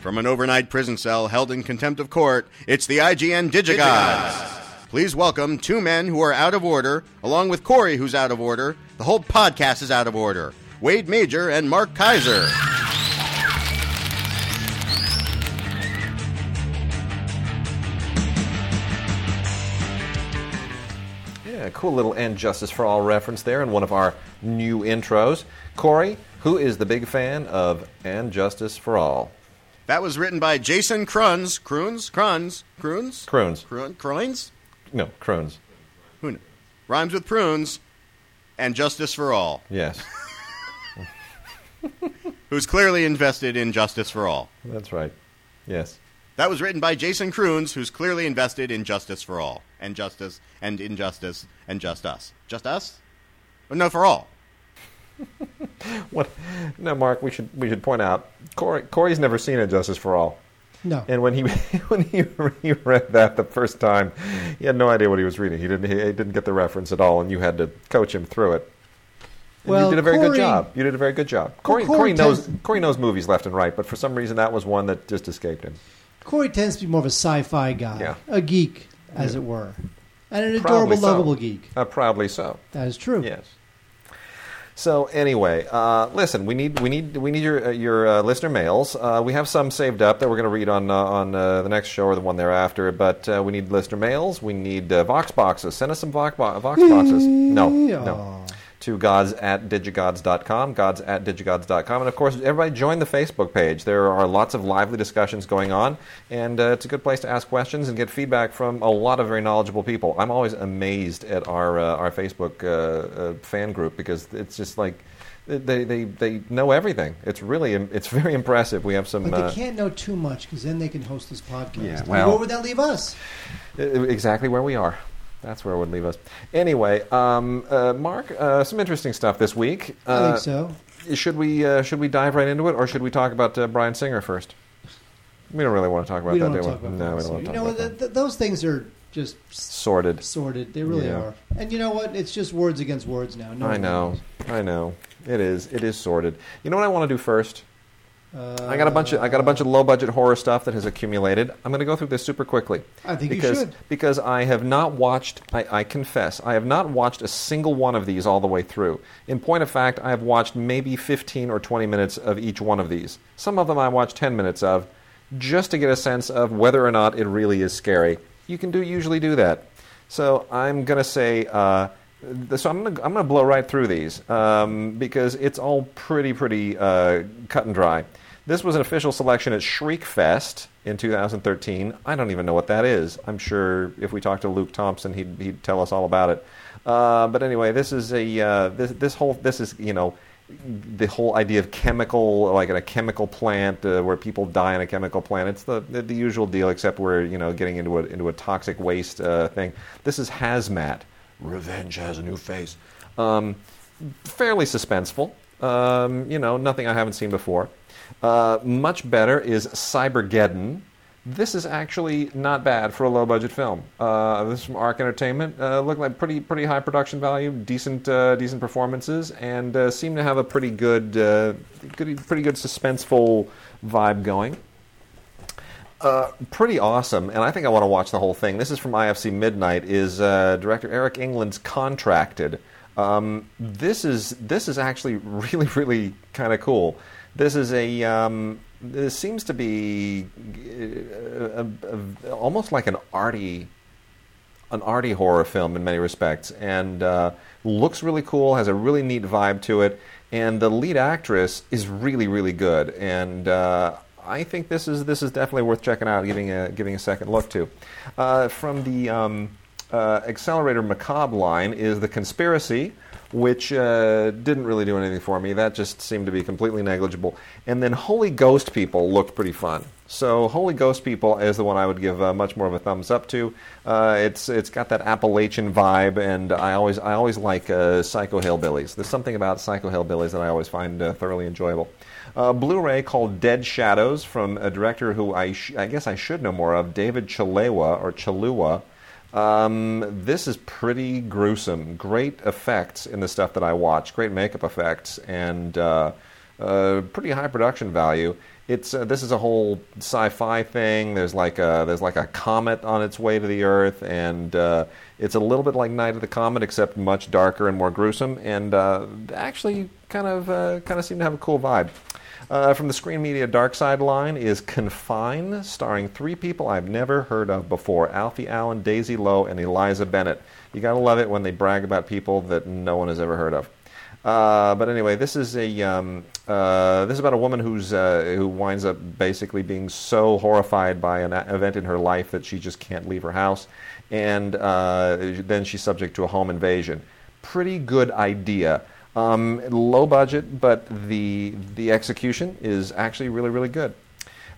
From an overnight prison cell held in contempt of court, it's the IGN Digigods. Please welcome two men who are out of order, along with Corey, who's out of order. The whole podcast is out of order. Wade Major and Mark Kaiser. Yeah, cool little "And Justice for All" reference there in one of our new intros. Corey, who is the big fan of "And Justice for All"? That was written by Jason Kruns. Kruns? Kruns? Kruns? Croons. Krun- Kroins? No, Croons. Who kn- Rhymes with prunes. And Justice for All, Yes, who's clearly invested in Justice for All. that's right. Yes. That was written by Jason Kruns, who's clearly invested in Justice for All. And Justice, and Injustice, and Just Us. Just Us? No, for all. What? No, Mark. We should we should point out Corey. Corey's never seen "And Justice for All." No. And when he when he, he read that the first time, he had no idea what he was reading. He didn't he didn't get the reference at all, and you had to coach him through it. And Well, you did a very good Corey- job. You did a very good job. Corey, Corey Corey knows tends- Corey knows movies left and right, but for some reason that was one that just escaped him. Corey tends to be more of a sci-fi guy, Yeah. a geek, as it were, and an adorable, lovable geek. Uh, proudly so. That is true. Yes. So anyway, uh, listen, we need we need we need your uh, your uh, listener mails. Uh, we have some saved up that we're going to read on uh, on uh, the next show or the one thereafter. But we need listener mails. We need Vox boxes. Send us some Vox, Vox boxes. No, no. Aw. To gods at digigods.com, gods at digigods.com. And of course, everybody join the Facebook page. There are lots of lively discussions going on, and uh, it's a good place to ask questions and get feedback from a lot of very knowledgeable people. I'm always amazed at our, uh, our Facebook uh, uh, fan group because it's just like they, they, they know everything. It's really it's very impressive. We have some. But they uh, can't know too much because then they can host this podcast. Yeah, And well- where would that leave us? Exactly where we are. That's where it would leave us. Anyway, um, uh, Mark, uh, some interesting stuff this week. I Uh, think so. Should we uh, should we dive right into it, or should we talk about uh, Bryan Singer first? We don't really want to talk about We that, to we? talk about no, we don't want to You talk know, about that. th- those things are just Sorted. sorted. They really Yeah. are. And you know what? It's just words against words now. No I know. knows. I know. It is. It is sorted. You know what I want to do first? Uh, I got a bunch of I got a bunch of low budget horror stuff that has accumulated. I'm going to go through this super quickly. I think you because should. because I have not watched. I, I confess I have not watched a single one of these all the way through. In point of fact, I have watched maybe 15 or 20 minutes of each one of these. Some of them I watched 10 minutes of, just to get a sense of whether or not it really is scary. You can do usually do that. So I'm going to say. Uh, so I'm going to I'm to blow right through these um, because it's all pretty pretty uh, cut and dry. This was an official selection at Shriekfest in 2013. I don't even know what that is. I'm sure if we talked to Luke Thompson, he'd, he'd tell us all about it. Uh, but anyway, this is a uh, this this whole this is you know the whole idea of chemical like in a chemical plant uh, where people die in a chemical plant. It's the, the the usual deal, except we're you know getting into a into a toxic waste uh, thing. This is hazmat. Revenge has a new face. Um, fairly suspenseful. Um, you know, nothing I haven't seen before. Uh, much better is Cybergeddon. This is actually not bad for a low budget film. Uh, this is from Arc Entertainment. Uh, looked like pretty pretty high production value, decent uh, decent performances, and uh, seem to have a pretty good, uh, good pretty good suspenseful vibe going. Uh, pretty awesome, and I think I want to watch the whole thing. This is from IFC Midnight. Is uh, director Eric England's Contracted? Um, this is this is actually really really kind of cool. This is a um, this seems to be uh, a, a, almost like an arty an arty horror film in many respects, and uh, looks really cool. Has a really neat vibe to it, and the lead actress is really really good. And uh, I think this is this is definitely worth checking out, giving a giving a second look to. Uh, from the um, uh, XLrator Macabre line is the Conspiracy, which uh, didn't really do anything for me. That just seemed to be completely negligible. And then Holy Ghost People looked pretty fun. So Holy Ghost People is the one I would give uh, much more of a thumbs up to. Uh, it's it's got that Appalachian vibe, and I always I always like uh, Psycho Hillbillies. There's something about Psycho Hillbillies that I always find uh, thoroughly enjoyable. Uh, Blu-ray called Dead Shadows from a director who I sh- I guess I should know more of, David Cholewa or Chalua. Um, this is pretty gruesome. Great effects in the stuff that I watch. Great makeup effects and uh, uh, pretty high production value. It's uh, this is a whole sci-fi thing. There's like a there's like a comet on its way to the Earth, and uh, it's a little bit like Night of the Comet, except much darker and more gruesome, and uh, actually kind of uh, kind of seem to have a cool vibe. Uh, from the Screen Media Dark Side line is Confine, starring three people I've never heard of before Alfie Allen, Daisy Lowe, and Eliza Bennett. You gotta love it when they brag about people that no one has ever heard of. Uh, but anyway, this is a um, uh, this is about a woman who's uh, who winds up basically being so horrified by an event in her life that she just can't leave her house, and uh, then she's subject to a home invasion. Pretty good idea. Um, low budget, but the the execution is actually really really good.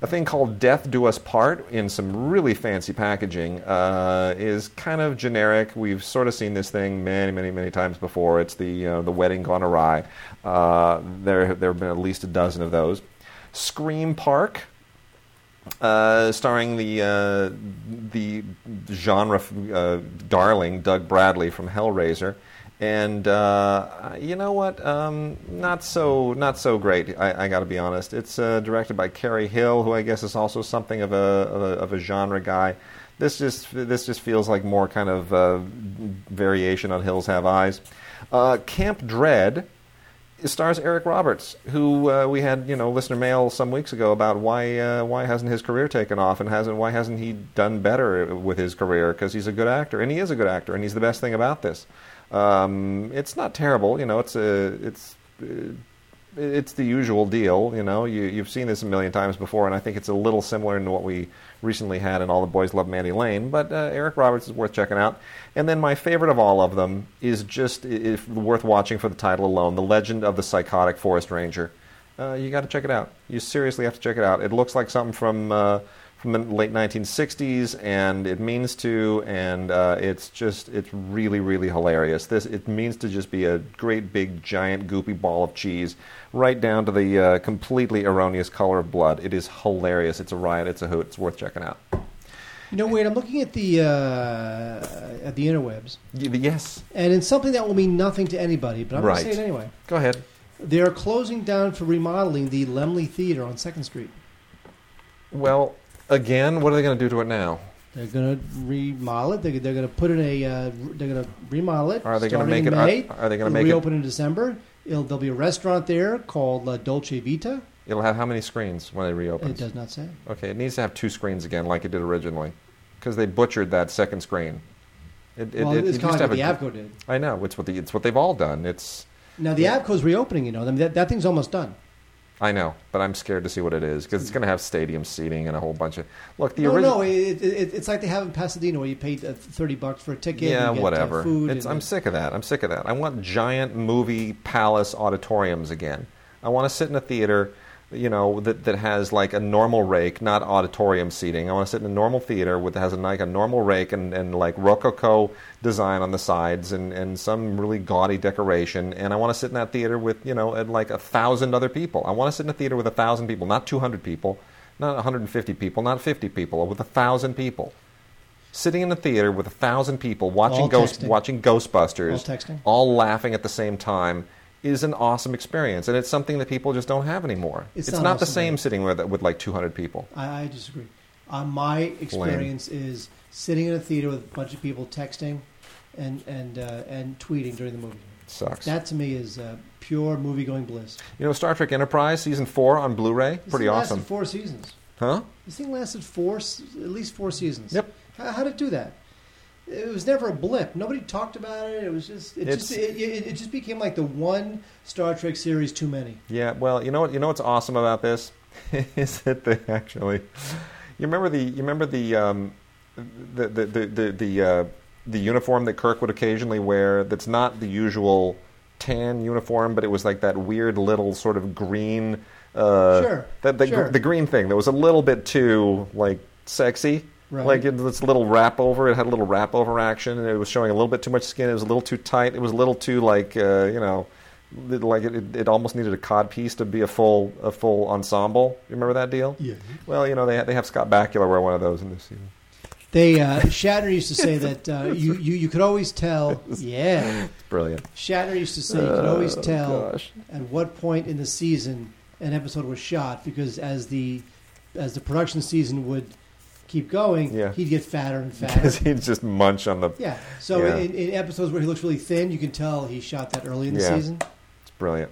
A thing called Death Do Us Part in some really fancy packaging uh, is kind of generic. We've sort of seen this thing many, many, many times before. It's the, uh, the wedding gone awry. Uh, there, there have been at least a dozen of those. Scream Park, uh, starring the uh, the genre uh, darling Doug Bradley from Hellraiser, and uh, you know what? Um, not so not so great. I, I got to be honest. It's uh, directed by Cary Hill, who I guess is also something of a of a, of a genre guy. This just this just feels like more kind of uh, variation on Hills Have Eyes. Uh, Camp Dread stars Eric Roberts, who uh, we had you know listener mail some weeks ago about why uh, why hasn't his career taken off and hasn't why hasn't he done better with his career because he's a good actor and he is a good actor and he's the best thing about this. Um, it's not terrible, you know. It's a it's. Uh, it's the usual deal, you know. You, you've seen this a million times before, and I think it's a little similar to what we recently had in All the Boys Love Mandy Lane. But uh, Eric Roberts is worth checking out. And then my favorite of all of them is just if, worth watching for the title alone: The Legend of the Psychotic Forest Ranger. Uh, you got to check it out. You seriously have to check it out. It looks like something from uh, from the late 1960s, and it means to, and uh, it's just it's really really hilarious. This it means to just be a great big giant goopy ball of cheese, right down to the uh, completely erroneous color of blood. It is hilarious. It's a riot. It's a hoot. It's worth checking out. You know, wait, I'm looking at the uh, at the interwebs, Y- Yes, and it's something that will mean nothing to anybody, but I'm Right. going to say it anyway. go ahead. They are closing down for remodeling the Laemmle Theater on Second Street. Well, again, what are they going to do to it now? They're going to remodel it. They're, they're going to put in a. Uh, they're going to remodel it. Are they going to make it? Are, are they going to make it? reopen in December. It'll, there'll be a restaurant there called La Dolce Vita. It'll have how many screens when it reopens? It does not say. Okay, it needs to have two screens again, like it did originally, because they butchered that second screen. It, it, well, it, it's it kind used of have the Avco did. I know it's what the, it's what they've all done. It's Now the Avco's reopening. You know, I mean, that, that thing's almost done. I know, but I'm scared to see what it is because it's going to have stadium seating and a whole bunch of look. The no, original, no, it, it, it's like they have in Pasadena where you paid uh, thirty bucks for a ticket. yeah, and you get, uh, whatever. food. It's, and- I'm sick of that. I'm sick of that. I want giant movie palace auditoriums again. I want to sit in a theater, you know, that, that has like a normal rake, not auditorium seating. I want to sit in a normal theater with has a, like a normal rake and, and like rococo design on the sides and, and some really gaudy decoration. And I want to sit in that theater with you know at like a thousand other people. I want to sit in a theater with a thousand people, not 200 people, not 150 people, not 50 people, with a thousand people. Sitting in a theater with a thousand people watching All Ghost, texting. watching Ghostbusters, All all laughing at the same time is an awesome experience, and it's something that people just don't have anymore. It's It's, not not, the same sitting with with like 200 people. I, I disagree. Uh, my experience is sitting in a theater with a bunch of people texting and and uh, and tweeting during the movie. Sucks. That to me is uh, pure movie going bliss. you know, Star Trek Enterprise season four on Blu-ray, This pretty awesome, Four seasons. huh? This thing lasted four, at least four seasons. Yep. How, how did it do that? It was never a blip. Nobody talked about it. It was just it It's- just it, it, it just became like the one Star Trek series too many. Yeah. Well, you know what? You know what's awesome about this is that they actually. You remember the you remember the um, the the the the the, uh, the uniform that Kirk would occasionally wear. That's not the usual tan uniform, but it was like that weird little sort of green. Uh, Sure, That the, sure. the green thing that was a little bit too like sexy. Right. Like it, this little wrap over, it had a little wrap over action, and it was showing a little bit too much skin. It was a little too tight. It was a little too like uh, you know, like it, it, it almost needed a cod piece to be a full a full ensemble. You remember that deal? Yeah. Well, you know they they have Scott Bakula wear one of those in this season. They uh, Shatner used to say that uh, you, you you could always tell. Yeah, It's brilliant. Shatner used to say you could always Oh, tell gosh. at what point in the season an episode was shot because as the as the production season would keep going, Yeah. he'd get fatter and fatter. Because he'd just munch on the. yeah. So Yeah. In, in episodes where he looks really thin, you can tell he shot that early in the Yeah. season. It's brilliant.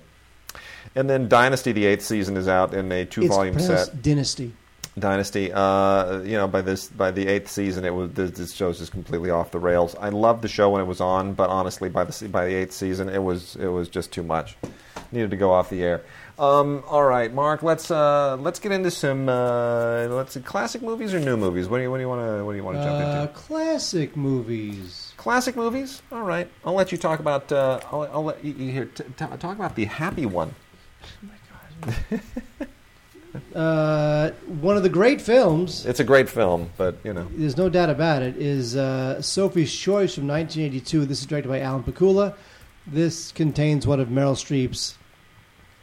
And then Dynasty, the eighth season, is out in a two-volume set. Dynasty. Dynasty. Uh, you know, by this by the eighth season, it was this, this show's just completely off the rails. I loved the show when it was on, but honestly, by the by the eighth season, it was it was just too much. Needed to go off the air. Um, all right, Mark. Let's uh, let's get into some uh, let's see, classic movies or new movies. What do you what do you want to what do you want to jump Uh, into? classic movies. Classic movies. All right, I'll let you talk about. Uh, I'll, I'll let you, you here t- t- talk about the happy one. My Uh, one of the great films. It's a great film, but you know. There's no doubt about it. Is uh, Sophie's Choice from 1982. This is directed by Alan Pakula. This contains one of Meryl Streep's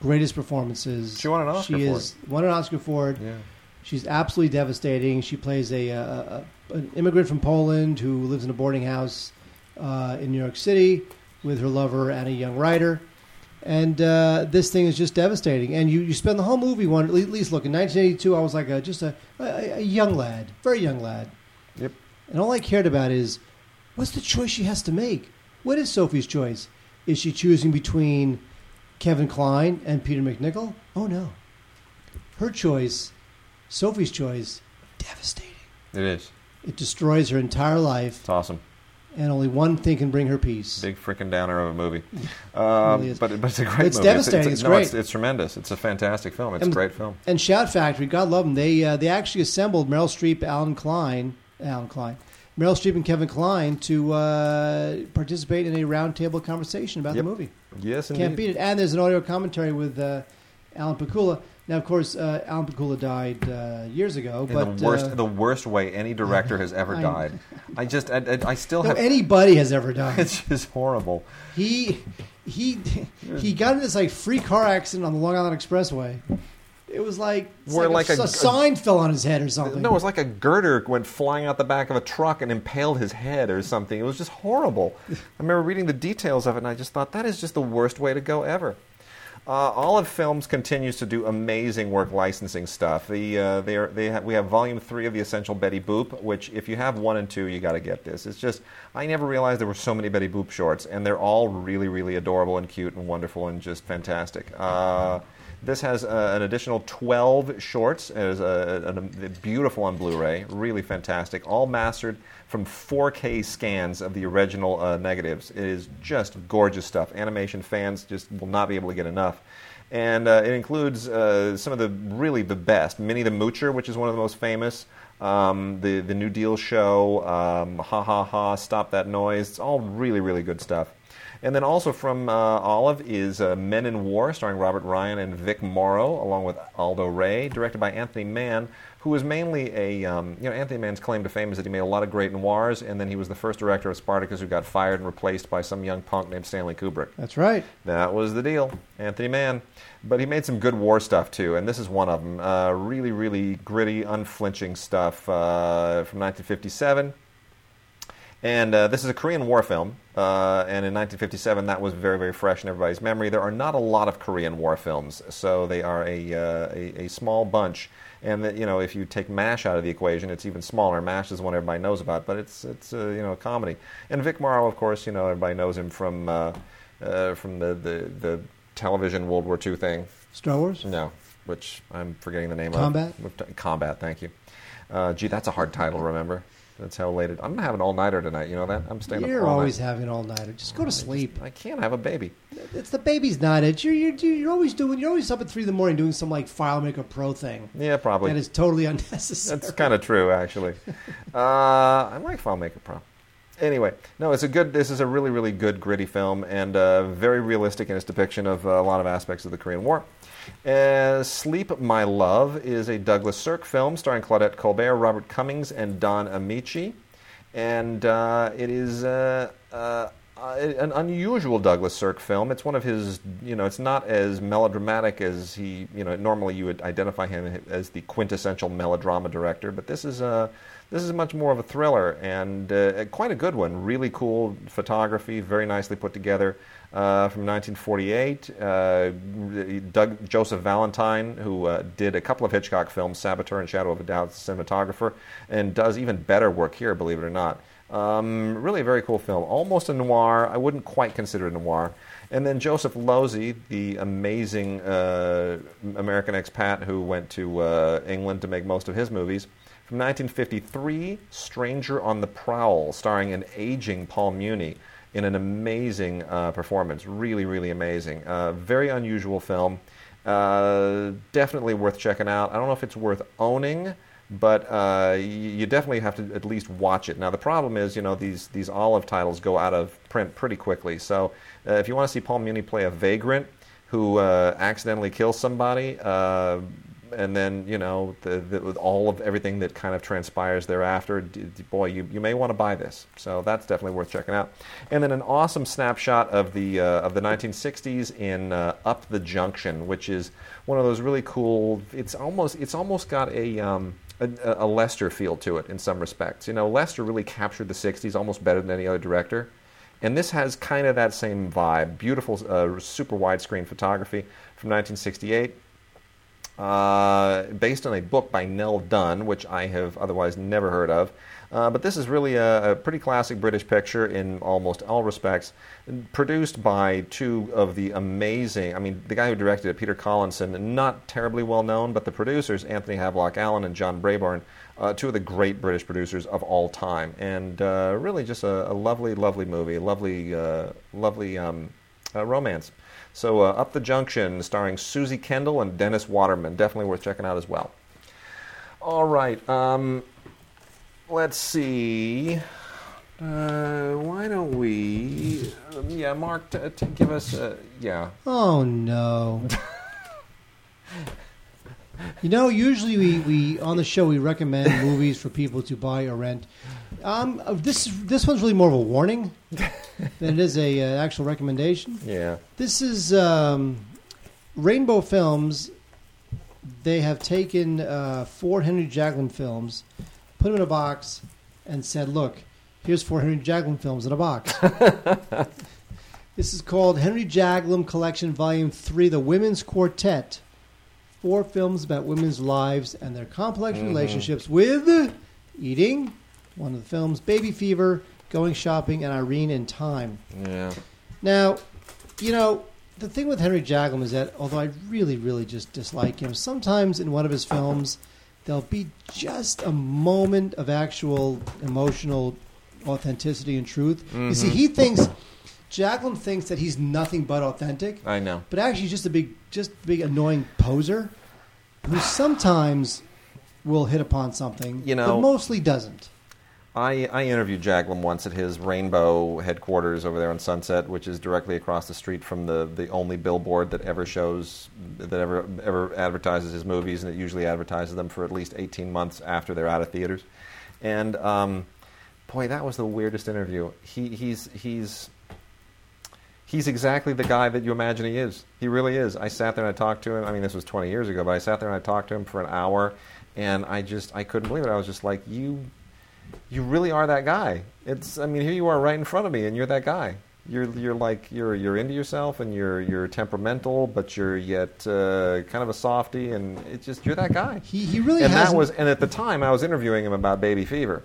greatest performances. She won an Oscar She for is won an Oscar for it. Yeah. She's absolutely devastating. She plays a, a, a an immigrant from Poland who lives in a boarding house uh, in New York City with her lover and a young writer. And uh, this thing is just devastating. And you, you spend the whole movie one at least look in 1982. I was like a, just a, a, a young lad, very young lad. Yep. And all I cared about is what's the choice she has to make? What is Sophie's choice? Is she choosing between Kevin Kline and Peter MacNicol? Oh no. Her choice, Sophie's choice, devastating. It is. It destroys her entire life, It's awesome. and only one thing can bring her peace. Big freaking downer of a movie. Um, really is. but, but it's a great It's movie. devastating. It's no, great. It's, it's tremendous. It's a fantastic film. It's And- a great film. And Shout Factory, God love them. They uh, they actually assembled Meryl Streep, Alan Kline, Alan Kline, Meryl Streep, and Kevin Kline to uh, participate in a roundtable conversation about Yep. the movie. Yes, indeed. Can't beat it. And there's an audio commentary with uh, Alan Pakula. Now, of course, uh, Alan Pakula died uh, years ago, In but the worst, uh, the worst way any director has ever I- died. I just, I, I, I still no, have. anybody has ever died. It's just horrible. He he he got in this like free car accident on the Long Island Expressway. It was like, Where, like, like a, a- a sign fell on his head or something. No, it was like a girder went flying out the back of a truck and impaled his head or something. It was just horrible. I remember reading the details of it, and I just thought that is just the worst way to go ever. Uh, Olive Films continues to do amazing work licensing stuff. The, uh, they are, they ha- we have Volume Three of the Essential Betty Boop, which if you have one and two, you got to get this. It's just I never realized there were so many Betty Boop shorts, and they're all really, really adorable and cute and wonderful and just fantastic. Uh, this has uh, an additional 12 shorts. It is a, a, a beautiful on Blu-ray, really fantastic, all mastered from 4K scans of the original uh, negatives. It is just gorgeous stuff. Animation fans just will not be able to get enough. And uh, it includes uh, some of the really the best. Minnie the Moocher, which is one of the most famous. Um, the the New Deal show, um, Ha Ha Ha, Stop That Noise. It's all really really good stuff. And then also from uh, Olive is uh, Men in War, starring Robert Ryan and Vic Morrow, along with Aldo Ray, directed by Anthony Mann, who was mainly a, um, you know, Anthony Mann's claim to fame is that he made a lot of great noirs, and then he was the first director of Spartacus who got fired and replaced by some young punk named Stanley Kubrick. That's right. That was the deal, Anthony Mann. But he made some good war stuff too, and this is one of them. Uh, really, really gritty, unflinching stuff uh, from 1957. And uh, this is a Korean War film, uh, and in 1957 that was very, very fresh in everybody's memory. There are not a lot of Korean War films, so they are a, uh, a, a small bunch. And that, you know, if you take MASH out of the equation, it's even smaller. MASH is one everybody knows about, but it's it's uh, you know a comedy. And Vic Morrow, of course, you know everybody knows him from uh, uh, from the, the the television World War II thing. Star Wars. No, which I'm forgetting the name Combat? of. Combat? Combat, thank you. Uh, gee, that's a hard title remember. That's how late it. I'm to have an all nighter tonight. You know that? I'm staying You're up all always night. having all nighter. Just go to sleep. I can't have a baby. It's the baby's night. it. you're, you're you're always doing. You're always up at three in the morning doing some like FileMaker Pro thing. Yeah, probably. That is totally unnecessary. That's kind of true, actually. uh, I like FileMaker Pro. Anyway, no, it's a good. This is a really, really good, gritty film, and uh, very realistic in its depiction of uh, a lot of aspects of the Korean War. Uh, Sleep, My Love is a Douglas Sirk film starring Claudette Colbert, Robert Cummings, and Don Ameche, and uh, it is uh, uh, uh, an unusual Douglas Sirk film. It's one of his, you know, it's not as melodramatic as he, you know, normally you would identify him as the quintessential melodrama director, but this is a this is much more of a thriller and uh, quite a good one. Really cool photography, very nicely put together. Uh, from 1948, uh, Doug, Joseph Valentine, who uh, did a couple of Hitchcock films, Saboteur and Shadow of a Doubt, cinematographer, and does even better work here, believe it or not. Um, really a very cool film. Almost a noir. I wouldn't quite consider it a noir. And then Joseph Losey, the amazing uh, American expat who went to uh, England to make most of his movies. From 1953, Stranger on the Prowl, starring an aging Paul Muni in an amazing uh, performance. Really, really amazing. Uh, very unusual film. Uh, definitely worth checking out. I don't know if it's worth owning but uh, you definitely have to at least watch it. Now the problem is, you know, these these olive titles go out of print pretty quickly. So uh, if you want to see Paul Muni play a vagrant who uh, accidentally kills somebody, uh, and then you know the, the, all of everything that kind of transpires thereafter, boy, you, you may want to buy this. So that's definitely worth checking out. And then an awesome snapshot of the uh, of the 1960s in uh, Up the Junction, which is one of those really cool. It's almost it's almost got a um, a, a, Lester feel to it in some respects. You know, Lester really captured the 60s almost better than any other director. And this has kind of that same vibe. Beautiful, uh, super widescreen photography from 1968. Uh, based on a book by Nell Dunn, which I have otherwise never heard of. Uh, but this is really a, a, pretty classic British picture in almost all respects, produced by two of the amazing, I mean, the guy who directed it, Peter Collinson, not terribly well known, but the producers, Anthony Havelock Allan and John Brabourne, uh, two of the great British producers of all time. And uh, really just a, a, lovely, lovely movie, lovely, uh, lovely um, uh, romance. So, uh, Up the Junction, starring Suzy Kendall and Dennis Waterman, definitely worth checking out as well. All right. Um, let's see. Uh, why don't we? Um, yeah, Mark, t- t- give us. Uh, yeah. Oh no. you know, usually we, we on the show we recommend movies for people to buy or rent. Um, uh, this this one's really more of a warning than it is a uh, actual recommendation. Yeah. This is um, Rainbow Films. They have taken uh, four Henry Jaglom films put them in a box, and said, "Look, here's four Henry Jaglom films in a box." this is called Henry Jaglom Collection Volume Three: The Women's Quartet. Four films about women's lives and their complex mm-hmm. relationships with eating. One of the films, Baby Fever, Going Shopping, and Irene in Time. Yeah. Now, you know, the thing with Henry Jaglom is that although I really, really just dislike him, sometimes in one of his films there'll be just a moment of actual emotional authenticity and truth. Mm-hmm. You see, he thinks Jaglom thinks that he's nothing but authentic. I know, but actually, he's just a big, just a big annoying poser who sometimes will hit upon something, you know, but mostly doesn't. I, I interviewed Jaglom once at his Rainbow headquarters over there on Sunset, which is directly across the street from the, the only billboard that ever shows that ever ever advertises his movies, and it usually advertises them for at least 18 months after they're out of theaters. And um, boy, that was the weirdest interview. He, he's he's he's exactly the guy that you imagine he is. He really is. I sat there and I talked to him. I mean, this was 20 years ago, but I sat there and I talked to him for an hour, and I just I couldn't believe it. I was just like, you you really are that guy. It's I mean here you are right in front of me and you're that guy. You're you're like you're you're into yourself and you're you're temperamental, but you're yet uh, kind of a softy, and it's just you're that guy. He he really and hasn't... that was and at the time I was interviewing him about baby fever,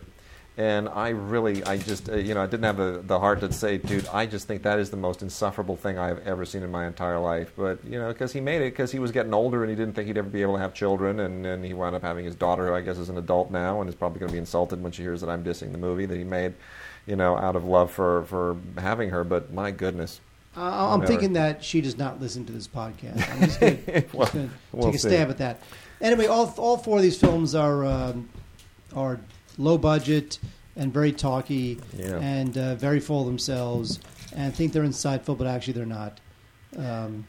and I really, I just, uh, you know, I didn't have the, the heart to say, dude, I just think that is the most insufferable thing I have ever seen in my entire life. But, you know, because he made it because he was getting older and he didn't think he'd ever be able to have children. And, and he wound up having his daughter, who I guess is an adult now and is probably going to be insulted when she hears that I'm dissing the movie that he made, you know, out of love for, for having her. But my goodness. Uh, I'm thinking that she does not listen to this podcast. I'm just going well, to we'll take a stab at that. Anyway, all, all four of these films are, um, are low budget and very talky yeah. and uh, very full of themselves and think they're insightful, but actually they're not. Um,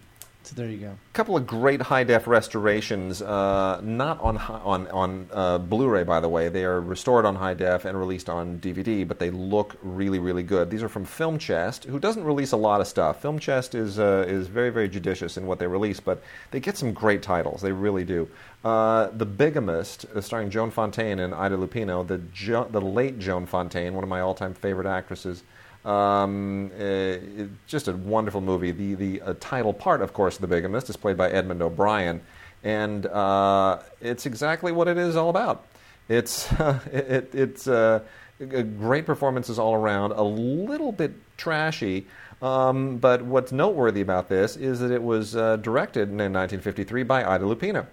So there you go. A couple of great high def restorations, uh, not on on on uh, Blu-ray, by the way. They are restored on high def and released on DVD, but they look really, really good. These are from Film Chest, who doesn't release a lot of stuff. Film Chest is uh, is very, very judicious in what they release, but they get some great titles. They really do. Uh, the Bigamist, uh, starring Joan Fontaine and Ida Lupino, the jo- the late Joan Fontaine, one of my all-time favorite actresses. Um, uh, it- just a wonderful movie. The the uh, title part, of course, The Bigamist is played by Edmund O'Brien, and uh, it's exactly what it is all about. It's it, it's uh, great performances all around. A little bit trashy, um, but what's noteworthy about this is that it was uh, directed in 1953 by Ida Lupino.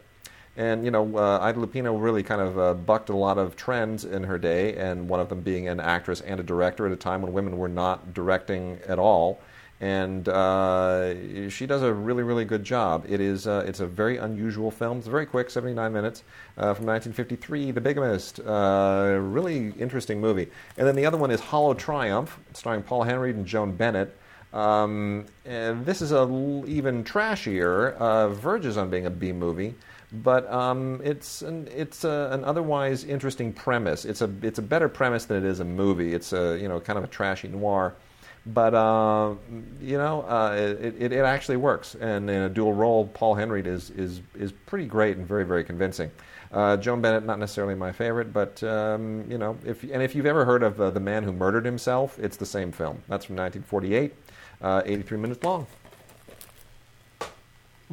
And you know, uh, Ida Lupino really kind of uh, bucked a lot of trends in her day, and one of them being an actress and a director at a time when women were not directing at all. And uh, she does a really, really good job. It is, uh, it's a very unusual film. It's very quick, 79 minutes, uh, from 1953, The Bigamist. Uh, really interesting movie. And then the other one is Hollow Triumph, starring Paul Henreid and Joan Bennett. Um, and this is a l- even trashier, verges on being a B movie, but um, it's an, it's a, an otherwise interesting premise. It's a it's a better premise than it is a movie. It's a you know kind of a trashy noir, but uh, you know uh, it, it it actually works. And in a dual role, Paul Henreid is is is pretty great and very very convincing. Uh, Joan Bennett, not necessarily my favorite, but um, you know, if and if you've ever heard of uh, the man who murdered himself, it's the same film. That's from 1948, uh, 83 minutes long.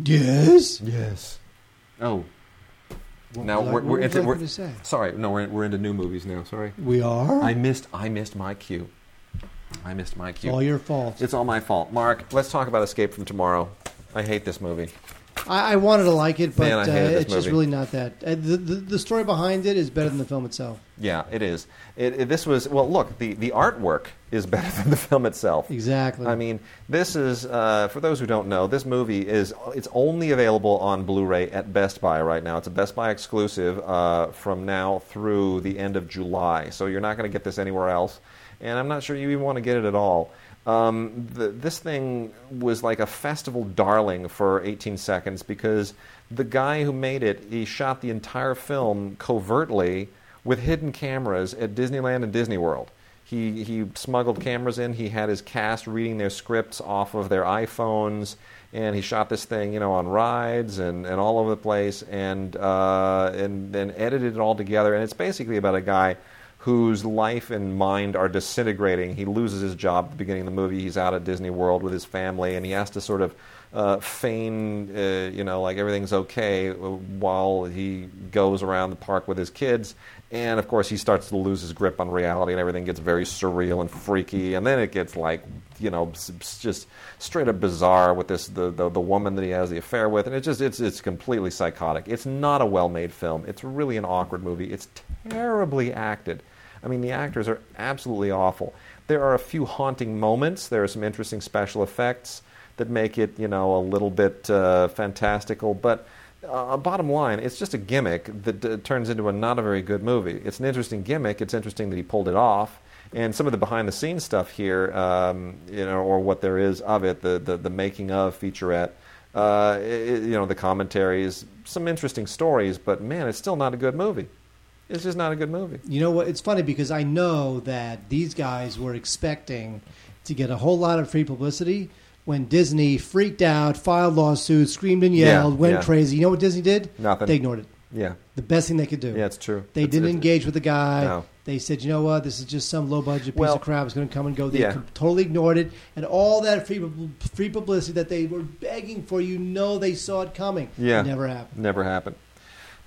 Yes. Yes. Oh. What now we're, we're into we're, to say? sorry. No, we're we're into new movies now. Sorry. We are. I missed I missed my cue. I missed my cue. all your fault. It's all my fault. Mark, let's talk about Escape from Tomorrow. I hate this movie. I, I wanted to like it, but Man, uh, it's just really not that. Uh, the, the the story behind it is better than the film itself. Yeah, it is. It, it- this was well. Look, the the artwork is better than the film itself. Exactly. I mean, this is uh, for those who don't know. This movie is it's only available on Blu-ray at Best Buy right now. It's a Best Buy exclusive uh, from now through the end of July. So you're not going to get this anywhere else, and I'm not sure you even want to get it at all. Um, the, this thing was like a festival darling for 18 seconds because the guy who made it, he shot the entire film covertly with hidden cameras at Disneyland and Disney World. He, he smuggled cameras in. He had his cast reading their scripts off of their iPhones, and he shot this thing, you know, on rides and, and all over the place, and uh, and then edited it all together. And it's basically about a guy whose life and mind are disintegrating. He loses his job at the beginning of the movie. He's out at Disney World with his family, and he has to sort of uh, feign, uh, you know, like everything's okay uh, while he goes around the park with his kids. And of course, he starts to lose his grip on reality, and everything gets very surreal and freaky. And then it gets like, you know, just straight up bizarre with this the, the the woman that he has the affair with, and it's just it's it's completely psychotic. It's not a well-made film. It's really an awkward movie. It's terribly acted. I mean, the actors are absolutely awful. There are a few haunting moments. There are some interesting special effects that make it, you know, a little bit uh, fantastical. But uh, bottom line, it's just a gimmick that uh, turns into a not a very good movie. It's an interesting gimmick. It's interesting that he pulled it off. And some of the behind-the-scenes stuff here, um, you know, or what there is of it, the the, the making of featurette, uh, it, you know, the commentaries, some interesting stories. But man, it's still not a good movie. It's just not a good movie. You know what? It's funny because I know that these guys were expecting to get a whole lot of free publicity when Disney freaked out, filed lawsuits, screamed and Yeah, yelled, went yeah. crazy. You know what Disney did? Nothing. They ignored it. Yeah, The best thing they could do. yeah, it's true. They It's- didn't it's- engage with the guy. No. They said, you know what, this is just some low budget piece Well, of crap. It's going to come and go. They yeah. totally ignored it. And all that free, free publicity that they were begging for, you know they saw it coming. Yeah. It never happened. Never happened.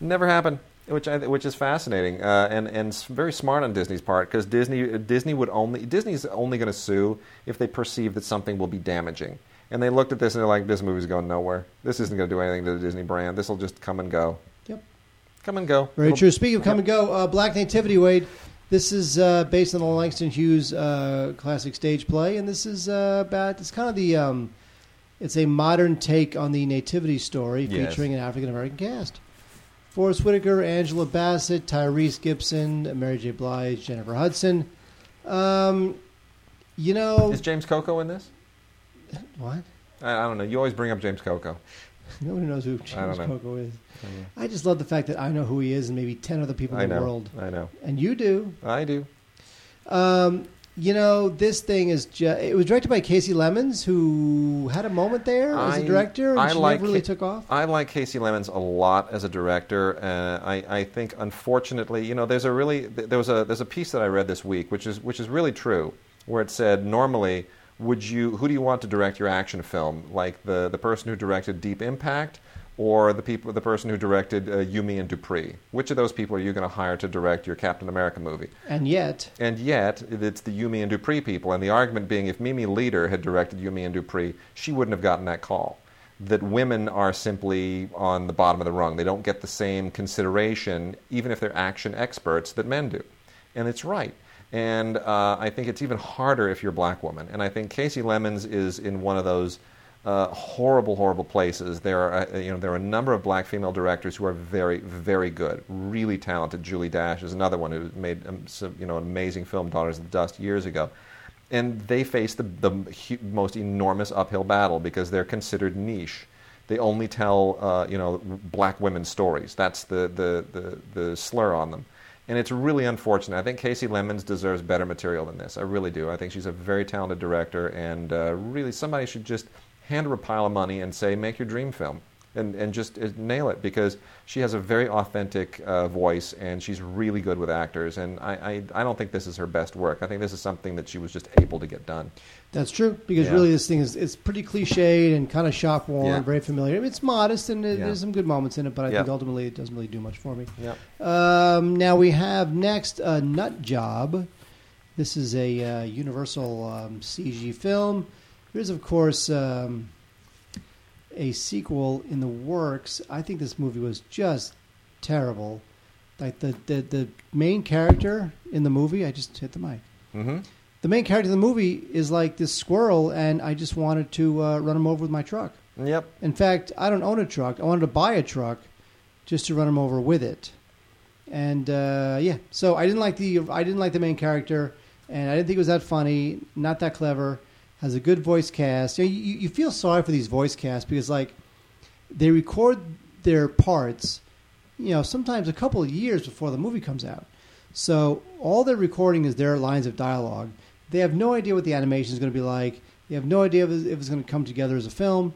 Never happened. Which I, which is fascinating uh, and and very smart on Disney's part because Disney Disney would only Disney's only going to sue if they perceive that something will be damaging. And they looked at this and they're like, this movie's going nowhere. This isn't going to do anything to the Disney brand. This will just come and go. Yep. Come and go. Very It'll- true. Speaking of come and go, uh, Black Nativity, Wade. This is uh, based on the Langston Hughes uh, classic stage play, and this is uh, about. It's kind of the. Um, it's a modern take on the Nativity story, Yes. featuring an African American cast. Forest Whitaker, Angela Bassett, Tyrese Gibson, Mary J. Blige, Jennifer Hudson. Um, you know Is James Coco in this? what? I, I don't know. You always bring up James Coco. Nobody knows who don't James know. Coco is. I just love the fact that I know who he is and maybe 10 other people I in the know. world. I know. And you do. I do. Um, you know, this thing is just. It was directed by Kasi Lemmons, who had a moment there as a I- director, and I she like never really Ca- took off. I like Kasi Lemmons a lot as a director. Uh, I, I think, unfortunately, you know, there's a really there was a there's a piece that I read this week, which is which is really true, where it said normally, would you who do you want to direct your action film? Like the the person who directed Deep Impact, or the people the person who directed uh, You, Me and Dupree? Which of those people are you going to hire to direct your Captain America movie? And yet, And yet, it's the You, Me and Dupree people. And the argument being, if Mimi Leder had directed You, Me and Dupree, she wouldn't have gotten that call. That women are simply on the bottom of the rung. They don't get the same consideration, even if they're action experts, that men do. And it's right. And uh, I think it's even harder if you're a black woman. And I think Kasi Lemmons is in one of those uh, horrible, horrible places. There are, uh, you know, there are a number of black female directors who are very, very good, really talented. Julie Dash is another one who made, um, some, you know, an amazing film, Daughters of the Dust, years ago. And they face the, the most enormous uphill battle because they're considered niche. They only tell, uh, you know, black women's stories. That's the, the, the, the slur on them. And it's really unfortunate. I think Kasi Lemmons deserves better material than this. I really do. I think she's a very talented director, and uh, really somebody should just hand her a pile of money and say, make your dream film. And, and just uh, nail it because she has a very authentic uh, voice and she's really good with actors. And I, I, I don't think this is her best work. I think this is something that she was just able to get done. that's true because Yeah. really this thing is it's pretty cliched and kind of shop worn, Yeah. very familiar. I mean, it's modest and it, Yeah. there's some good moments in it, but I think ultimately it doesn't really do much for me. Yeah. Um, now we have next a Nut Job. This is a uh, Universal um, CG film. There's of course um, a sequel in the works. I think this movie was just terrible. Like the, the the main character in the movie, I just hit the mic. Mm-hmm. The main character in the movie is like this squirrel, and I just wanted to uh, run him over with my truck. Yep. In fact, I don't own a truck. I wanted to buy a truck just to run him over with it. And uh, yeah, so I didn't like the I didn't like the main character, and I didn't think it was that funny, not that clever. Has a good voice cast. You, you, you feel sorry for these voice casts because like they record their parts, you know, sometimes a couple of years before the movie comes out. So all they're recording is their lines of dialogue. They have no idea what the animation is going to be like. They have no idea if it's, if it's going to come together as a film.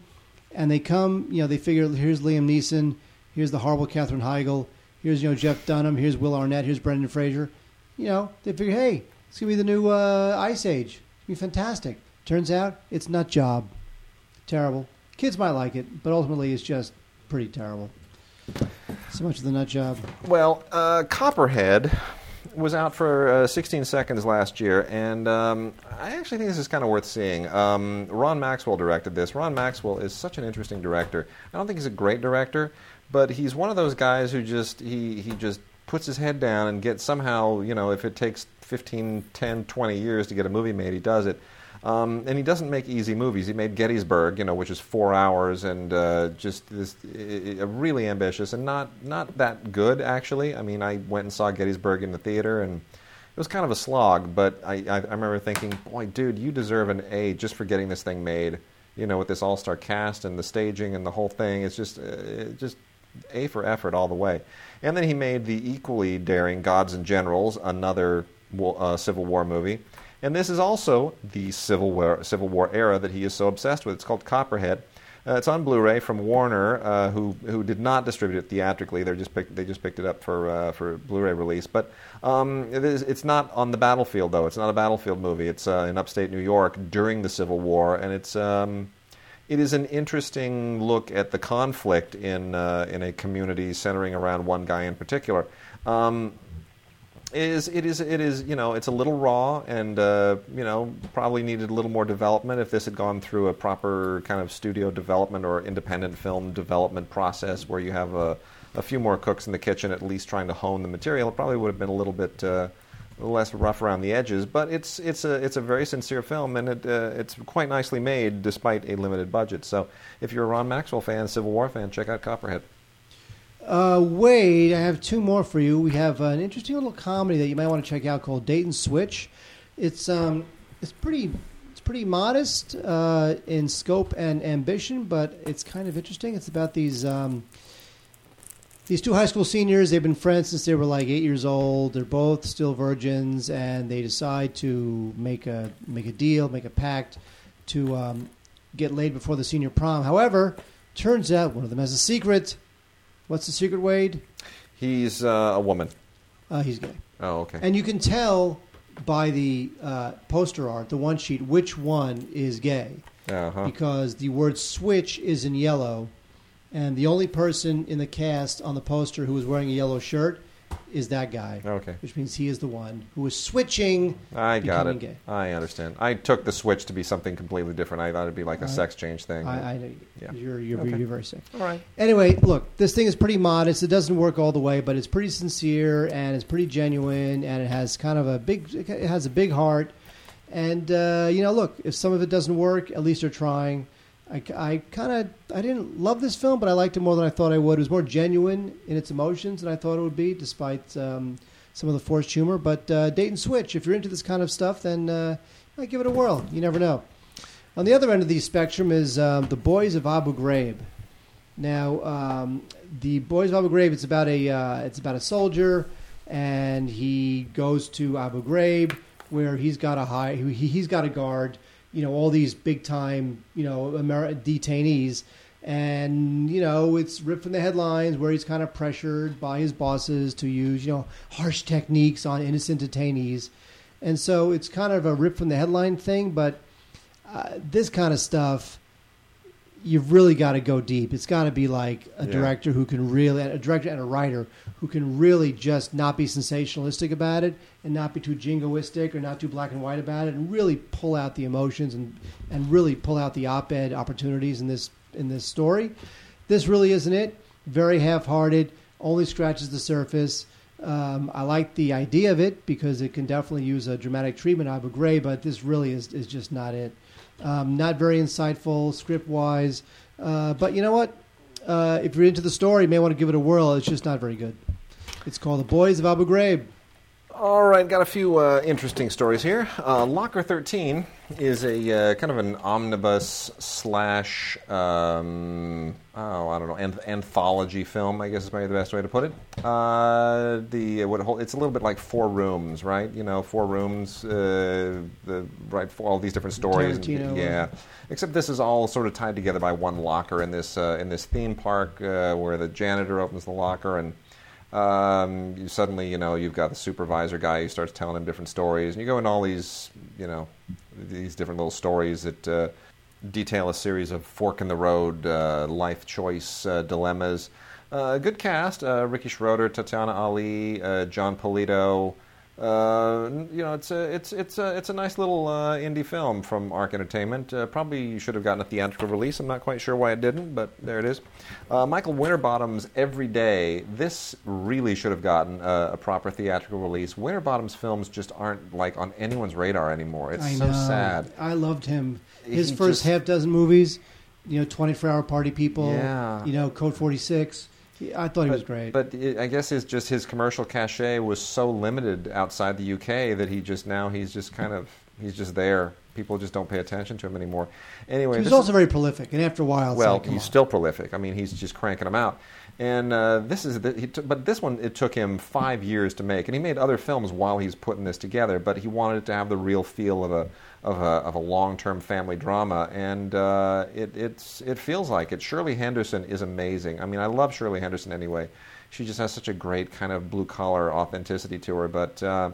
And they come, you know, they figure here's Liam Neeson, here's the horrible Katherine Heigl, here's you know Jeff Dunham, here's Will Arnett, here's Brendan Fraser. You know, they figure, hey, it's going to be the new uh, Ice Age. It's going to be fantastic. Turns out it's nut job. Terrible. Kids might like it, but ultimately it's just pretty terrible. So much of the nut job. Well, uh, Copperhead was out for uh, 16 seconds last year, and um, I actually think this is kind of worth seeing. Um, Ron Maxwell directed this. Ron Maxwell is such an interesting director. I don't think he's a great director, but he's one of those guys who just he he just puts his head down and gets somehow you know if it takes 15, 10, 20 years to get a movie made, he does it. Um, and he doesn't make easy movies. He made Gettysburg, you know, which is four hours and uh, just this i really ambitious and not not that good actually. I mean, I went and saw Gettysburg in the theater and it was kind of a slog. But I, I, I remember thinking, boy, dude, you deserve an A just for getting this thing made. You know, with this all-star cast and the staging and the whole thing, it's just uh, just A for effort all the way. And then he made the equally daring Gods and Generals, another uh, Civil War movie. And this is also the Civil War, Civil War era that he is so obsessed with. It's called Copperhead. Uh, it's on Blu-ray from Warner, uh, who who did not distribute it theatrically. They just picked, they just picked it up for uh, for Blu-ray release. But um, it is, it's not on the battlefield though. It's not a battlefield movie. It's uh, in upstate New York during the Civil War, and it's um, it is an interesting look at the conflict in uh, in a community centering around one guy in particular. Um, is it is it is you know it's a little raw and uh, you know probably needed a little more development if this had gone through a proper kind of studio development or independent film development process where you have a, a few more cooks in the kitchen at least trying to hone the material. It probably would have been a little bit uh, less rough around the edges but it's it's a it's a very sincere film and it uh, it's quite nicely made despite a limited budget. So if you're a Ron Maxwell fan Civil War fan check out Copperhead Uh, Wade, I have two more for you. We have an interesting little comedy that you might want to check out called Date and Switch. It's um, it's pretty, it's pretty modest uh, in scope and ambition, but it's kind of interesting. It's about these um, these two high school seniors. They've been friends since they were like eight years old. They're both still virgins, and they decide to make a make a deal, make a pact to um, get laid before the senior prom. However, turns out one of them has a secret. What's the secret, Wade? He's uh, a woman. Uh, he's gay. Oh, okay. And you can tell by the uh, poster art, the one sheet, which one is gay. Uh-huh. Because the word switch is in yellow, and the only person in the cast on the poster who is wearing a yellow shirt is that guy. Okay. Which means he is the one who is switching. I got it. Gay. I understand. I took the switch to be something completely different. I thought it'd be like a sex change thing. I, I know you, Yeah. you're, you're, Okay. you're very sick. All right. Anyway, look, this thing is pretty modest. It doesn't work all the way, but it's pretty sincere and it's pretty genuine, and it has kind of a big, it has a big heart. And uh, you know, look, if some of it doesn't work, at least they're trying. I, kind of, I didn't love this film, but I liked it more than I thought I would. It was more genuine in its emotions than I thought it would be, despite um, some of the forced humor. But uh, Date and Switch, if you're into this kind of stuff, then uh, I'd give it a whirl. You never know. On the other end of the spectrum is um, the Boys of Abu Ghraib. Now, um, the Boys of Abu Ghraib. It's about a uh, it's about a soldier, and he goes to Abu Ghraib, where he's got a high he, he's got a guard. You know, all these big time you know Ameri- detainees, and you know it's ripped from the headlines where he's kind of pressured by his bosses to use you know harsh techniques on innocent detainees, and so it's kind of a rip from the headline thing, but. Uh, this kind of stuff, you've really got to go deep. It's got to be like a Yeah. director who can really, a director and a writer who can really just not be sensationalistic about it and not be too jingoistic or not too black and white about it, and really pull out the emotions and and really pull out the op-ed opportunities in this in this story. This really isn't it. Very half-hearted. Only scratches the surface. Um, I like the idea of it because it can definitely use a dramatic treatment of Abu Ghraib, but this really is, is just not it. Um, not very insightful, script wise. Uh, but you know what? Uh, if you're into the story, you may want to give it a whirl. It's just not very good. It's called The Boys of Abu Ghraib. All right, got a few uh, interesting stories here. Uh, Locker 13 is a uh, kind of an omnibus slash, um, oh, I don't know, anth- anthology film, I guess is maybe the best way to put it. Uh, the what it It's a little bit like Four Rooms, right? You know, Four Rooms, uh, the, right, for all these different stories. Tarantino. yeah. Except this is all sort of tied together by one locker in this, uh, in this theme park uh, where the janitor opens the locker and um, you suddenly, you know, you've got the supervisor guy who starts telling him different stories, and you go in all these, you know, these different little stories that uh, detail a series of fork in the road uh, life choice uh, dilemmas. Uh, good cast: uh, Ricky Schroder, Tatiana Ali, uh, Jon Polito. Uh, you know, it's a it's it's a it's a nice little uh, indie film from Arc Entertainment. Uh, probably should have gotten a theatrical release. I'm not quite sure why it didn't, but there it is. Uh, Michael Winterbottom's Everyday. This really should have gotten a, a proper theatrical release. Winterbottom's films just aren't like on anyone's radar anymore. It's I so know. sad. I loved him. His He first just- half dozen movies, you know, 24 Hour Party People, Yeah. you know, Code 46. I thought he was great. But I guess his just his commercial cachet was so limited outside the UK that he just now he's just kind of he's just there. People just don't pay attention to him anymore. Anyway, he was also is- very prolific, and after a while, well, like, he's on. still prolific. I mean, he's just cranking them out. And uh, this is, the, he t- but this one it took him five years to make, and he made other films while he's putting this together. But he wanted it to have the real feel of a of a, of a long term family drama, and uh, it it's it feels like it. Shirley Henderson is amazing. I mean, I love Shirley Henderson anyway. She just has such a great kind of blue collar authenticity to her, but. Uh,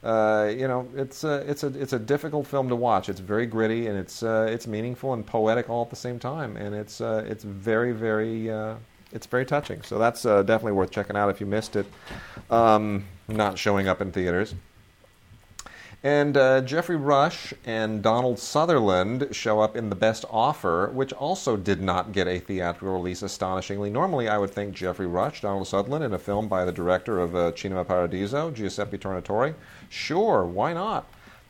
uh, you know, it's a, it's a it's a difficult film to watch. It's very gritty and it's uh, it's meaningful and poetic all at the same time, and it's uh, it's very very uh, it's very touching. So that's definitely worth checking out if you missed it. Um, not showing up in theaters. And uh, Geoffrey Rush and Donald Sutherland show up in The Best Offer, which also did not get a theatrical release, astonishingly. Normally, I would think Geoffrey Rush, Donald Sutherland, in a film by the director of uh, Cinema Paradiso, Giuseppe Tornatore. Sure, why not?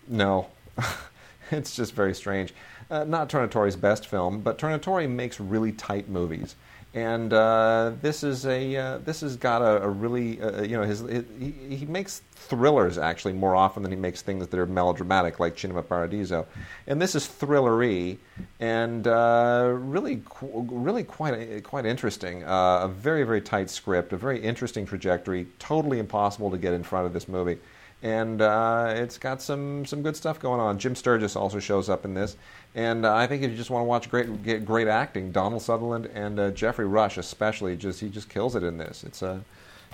No. it's just very strange. Uh, not Tornatore's best film, but Tornatore makes really tight movies. And uh, this is a uh, this has got a, a really uh, you know his, he, he makes thrillers actually more often than he makes things that are melodramatic like Cinema Paradiso, and this is thrillery and uh, really really quite quite interesting. Uh, a very very tight script, a very interesting trajectory. Totally impossible to get in front of this movie and uh, it's got some some good stuff going on. Jim Sturgess also shows up in this, and uh, I think if you just want to watch great great acting, Donald Sutherland and uh, Geoffrey Rush especially, just he just kills it in this. It's a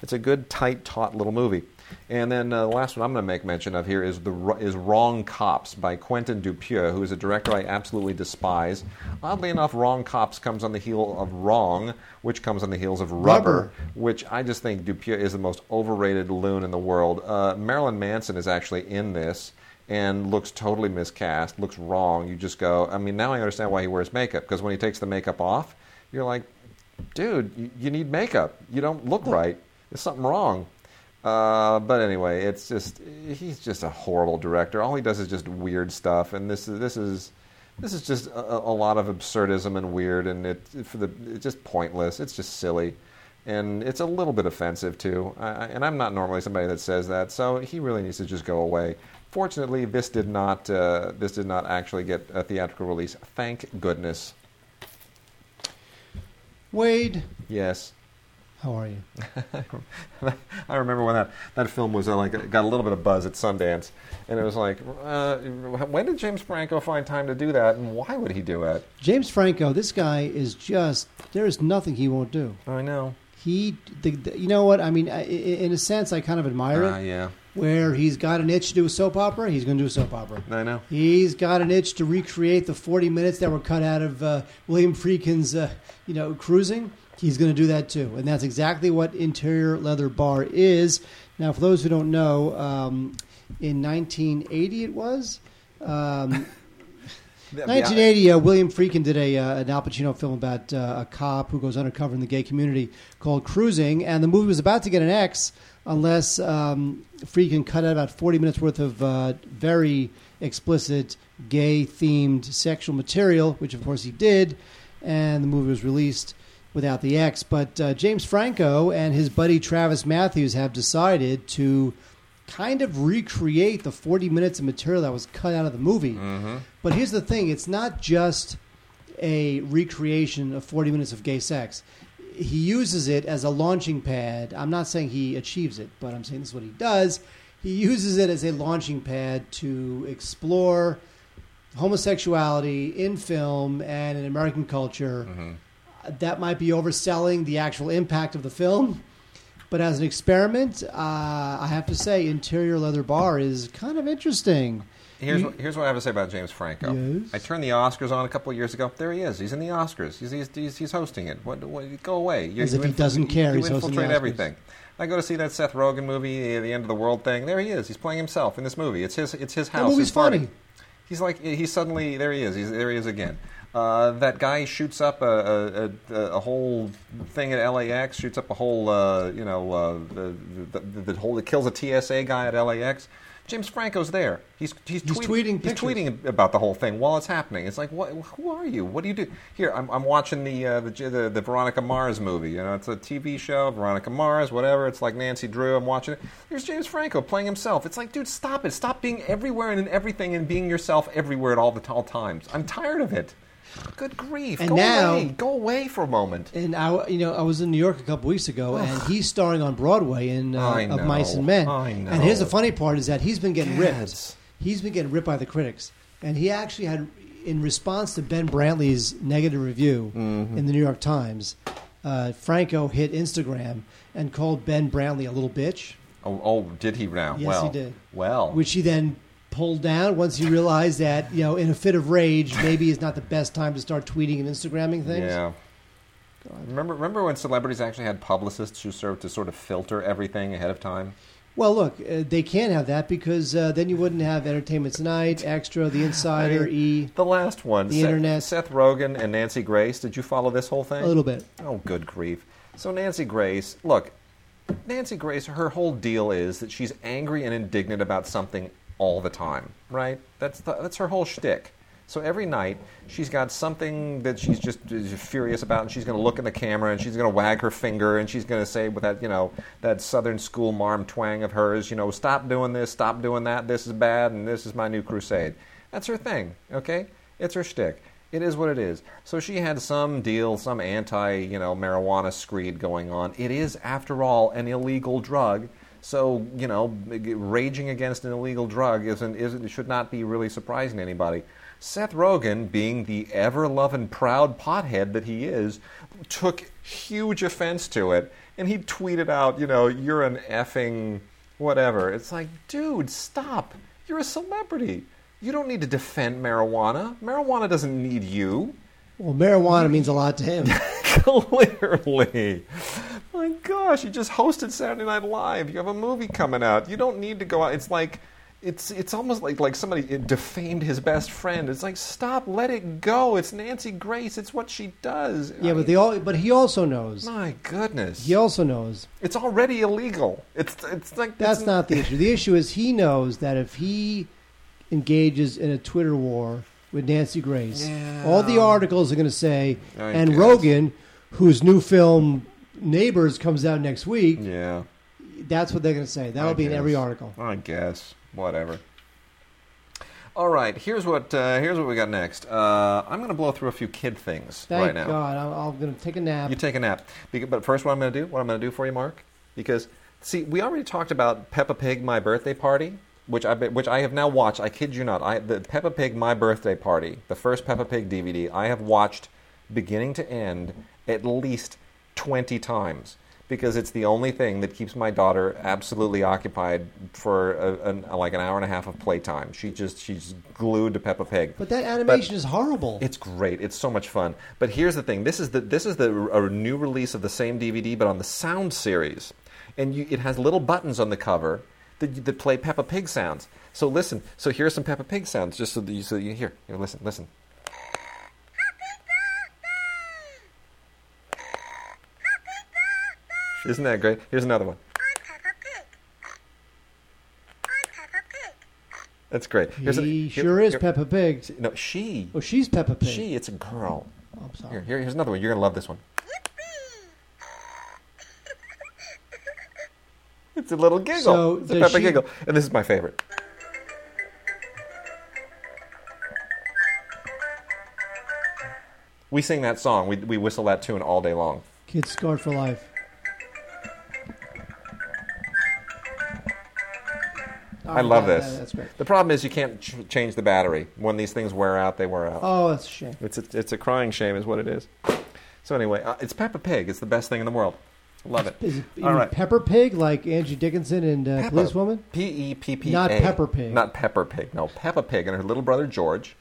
it's a good, tight, taut little movie. And then uh, the last one I'm going to make mention of here is the is Wrong Cops by Quentin Dupieux, who is a director I absolutely despise. Oddly enough, Wrong Cops comes on the heel of Wrong, which comes on the heels of Rubber, Rubber. which I just think Dupieux is the most overrated loon in the world. Uh, Marilyn Manson is actually in this and looks totally miscast, looks wrong. You just go, I mean, now I understand why he wears makeup because when he takes the makeup off, you're like, dude, you, you need makeup. You don't look right. There's something wrong. Uh, but anyway, it's just he's just a horrible director. All he does is just weird stuff, and this is this is this is just a, a lot of absurdism and weird, and it for the it's just pointless. It's just silly, and it's a little bit offensive too. I, and I'm not normally somebody that says that, so he really needs to just go away. Fortunately, this did not uh, this did not actually get a theatrical release. Thank goodness. Wade, Yes. How are you? I remember when that, that film was uh, like got a little bit of buzz at Sundance, and it was like, uh, when did James Franco find time to do that, and why would he do it? James Franco, this guy is just there is nothing he won't do. I know. He, the, the, you know what? I mean, I, in a sense, I kind of admire Ah, it. yeah, Where he's got an itch to do a soap opera, he's going to do a soap opera. I know. He's got an itch to recreate the 40 minutes that were cut out of uh, William Friedkin's, uh, you know, cruising. He's going to do that too, and that's exactly what Interior Leather Bar is. Now, for those who don't know, um, in 1980 it was. Um, 1980, uh, William Friedkin did a uh, an Al Pacino film about uh, a cop who goes undercover in the gay community called Cruising, and the movie was about to get an X unless um, Friedkin cut out about 40 minutes worth of uh, very explicit gay themed sexual material, which of course he did, and the movie was released without the X. But uh, James Franco and his buddy Travis Mathews have decided to kind of recreate the 40 minutes of material that was cut out of the movie. But here's the thing it's not just a recreation of 40 minutes of gay sex. He uses it as a launching pad. I'm not saying he achieves it, but I'm saying this is what he does. He uses it as a launching pad to explore homosexuality in film and in American culture. That might be overselling the actual impact of the film. But as an experiment, uh, I have to say, Interior Leather Bar is kind of interesting. Here's You- what, here's what I have to say about James Franco. Yes? I turned the Oscars on a couple of years ago. There he is. He's in the Oscars. He's he's, he's, he's hosting it. What, what, go away. You, As if you he doesn't care, You he's hosting the infiltrate everything. I go to see that Seth Rogen movie, the End of the World thing. There he is. He's playing himself in this movie. It's his it's his house. movie's his funny. He's like he's suddenly there. He is. He's there. He is again. Uh, that guy shoots up a, a, a, a whole thing at LAX. Shoots up a whole uh, you know uh, the, the, the, whole kills a TSA guy at LAX. James Franco's there. He's he's, He's tweet- tweeting He's tweeting about the whole thing while it's happening. It's like, what? Who are you? What do you do? Here, I'm, I'm watching the, uh, the the the Veronica Mars movie. You know, it's a TV show, Veronica Mars, whatever. It's like Nancy Drew. I'm watching it. There's James Franco playing himself. It's like, dude, stop it. Stop being everywhere and in everything and being yourself everywhere at all the all times. I'm tired of it. Good grief! And Go now- away. Go away for a moment. And I, you know, I was in New York a couple weeks ago, and he's starring on Broadway in uh, I Of. Mice and Men. I And here's the funny part: is that he's been getting ripped. He's been getting ripped by the critics, and he actually had, in response to Ben Brantley's negative review Mm-hmm. in the New York Times, uh, Franco hit Instagram and called Ben Brantley a little bitch, Oh, oh did he now? Yes, well, he did. Well, which he then pulled down once he realized that you know, in a fit of rage, maybe is not the best time to start tweeting and Instagramming things. Yeah. Remember, remember when celebrities actually had publicists who served to sort of filter everything ahead of time? Well, look, uh, they can't have that because uh, then you wouldn't have Entertainment Tonight, Extra, The Insider, I mean, E, The last one, The Seth, internet. Seth Rogen and Nancy Grace. Did you follow this whole thing? a little bit. Oh, good grief! So Nancy Grace, look, Nancy Grace, her whole deal is that she's angry and indignant about something all the time, right? That's the, that's her whole shtick. So every night she's got something that she's just furious about, and she's going to look in the camera and she's going to wag her finger and she's going to say with that you know that Southern school marm twang of hers, you know, stop doing this, stop doing that, this is bad, and this is my new crusade. That's her thing, okay? It's her shtick. It is what it is. So she had some deal, some anti, you know, marijuana screed going on. It is, after all, an illegal drug. So you know, raging against an illegal drug isn't, isn't should not be really surprising to anybody. Seth Rogen, being the ever loving, proud pothead that he is, took huge offense to it, and he tweeted out, you know, you're an effing whatever. It's like, dude, stop. You're a celebrity. You don't need to defend marijuana. Marijuana doesn't need you. Well, marijuana means a lot to him. Clearly. My gosh, you just hosted Saturday Night Live. You have a movie coming out. You don't need to go out. It's like it's it's almost like like somebody defamed his best friend. It's like stop, let it go. It's Nancy Grace. It's what she does. Yeah, I but they all, but he also knows. my goodness, He also knows. it's already illegal. It's it's like That's it's- not the issue. The issue is he knows that if he engages in a Twitter war with Nancy Grace, Yeah. all the articles are going to say, I and guess. Rogen, whose new film Neighbors comes out next week, Yeah, that's what they're going to say. That'll I be in every article. I guess whatever. All right, here's what uh, here's what we got next. Uh, I'm going to blow through a few kid things Thank right now. God. I'm, I'm going to take a nap. You take a nap. But first, what I'm going to do, what I'm going to do for you, Mark, because see, we already talked about Peppa Pig, My Birthday Party, which I which I have now watched. I kid you not, I the Peppa Pig, My Birthday Party, the first Peppa Pig DVD, I have watched beginning to end at least twenty times. Because it's the only thing that keeps my daughter absolutely occupied for a, an, like an hour and a half of playtime. She just she's glued to Peppa Pig. but that animation is horrible. It's great. It's so much fun. But here's the thing: this is the this is the a new release of the same DVD, but on the sound series, and you, it has little buttons on the cover that, that play Peppa Pig sounds. So listen. So here's some Peppa Pig sounds, just so that you, so you hear. Here, listen, listen. Isn't that great? Here's another one. I'm Peppa Pig. I'm Peppa Pig. That's great. Here's he here- sure is here- Peppa Pig. No, she. Oh, she's Peppa Pig. She. It's a girl. Oh, I'm sorry. Here, here, here's another one. You're gonna love this one. It's a little giggle. So, it's a Peppa she- giggle, and this is my favorite. We sing that song. We we whistle that tune all day long. Kids scarred for life. I love this. that- that's great. The problem is you can't ch- change the battery. When these things wear out, they wear out. Oh, that's a shame. It's a, it's a crying shame, is what it is. So anyway, uh, it's Peppa Pig. It's the best thing in the world. Love it. Is it All right. Pepper Pig like Angie Dickinson and uh, Peppa. Policewoman? P E P P A. Not Pepper Pig. Not Pepper Pig. No, Peppa Pig and her little brother George.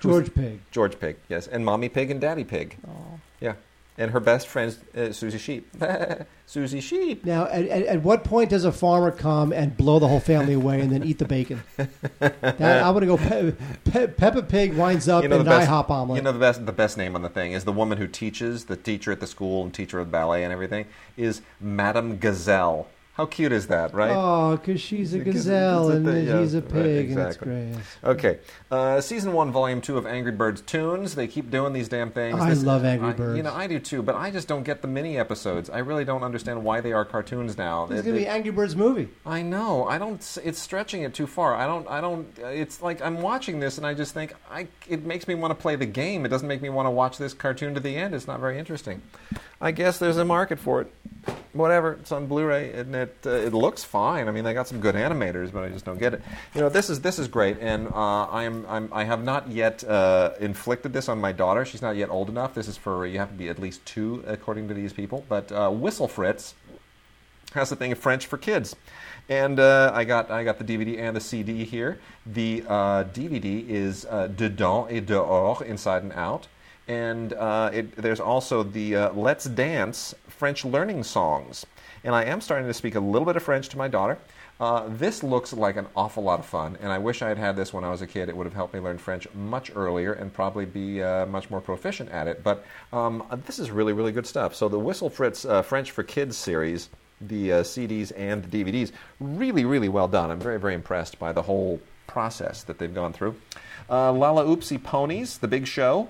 George Pig. George Pig, yes, and Mommy Pig and Daddy Pig. Oh. Yeah, and her best friend uh, Susie Sheep. Susie Sheep. Now, at, at, at what point does a farmer come and blow the whole family away and then eat the bacon? That, I want to go. Pe- Pe- Peppa Pig winds up in an IHOP omelet. You know the best the best name on the thing is the woman who teaches, the teacher at the school and teacher of ballet and everything is Madame Gazelle. How cute is that, right? Oh, because she's a gazelle a and yeah, he's a right, pig, and it's exactly. great. Okay, uh, season one, volume two of Angry Birds Toons. They keep doing these damn things. I love Angry I- Birds. You know, I do too, but I just don't get the mini episodes. I really don't understand why they are cartoons now. It's going to be Angry Birds movie. I know. I don't. It's stretching it too far. I don't. I don't. It's like I'm watching this and I just think I. It makes me want to play the game. It doesn't make me want to watch this cartoon to the end. It's not very interesting. I guess there's a market for it. Whatever. It's on Blu-ray and it uh, it looks fine. I mean, they got some good animators, but I just don't get it. You know, this is this is great, and uh, I'm, I'm I have not yet uh, inflicted this on my daughter. She's not yet old enough. This is for you have to be at least two, according to these people. But uh, Whistlefritz has the thing of French for kids. And uh, I got I got the DVD and the CD here. The DVD is uh, Dedans et Dehors, Inside and Out, and uh, it, there's also the uh, Let's Dance French learning songs. And I am starting to speak a little bit of French to my daughter. Uh, this looks like an awful lot of fun, and I wish I had had this when I was a kid. It would have helped me learn French much earlier and probably be uh, much more proficient at it. But um, this is really, really good stuff. So the Whistlefritz uh, French for Kids series the uh, CDs and the DVDs. Really, really well done. I'm very, very impressed by the whole process that they've gone through. Uh, Lalaloopsy Ponies, the big show.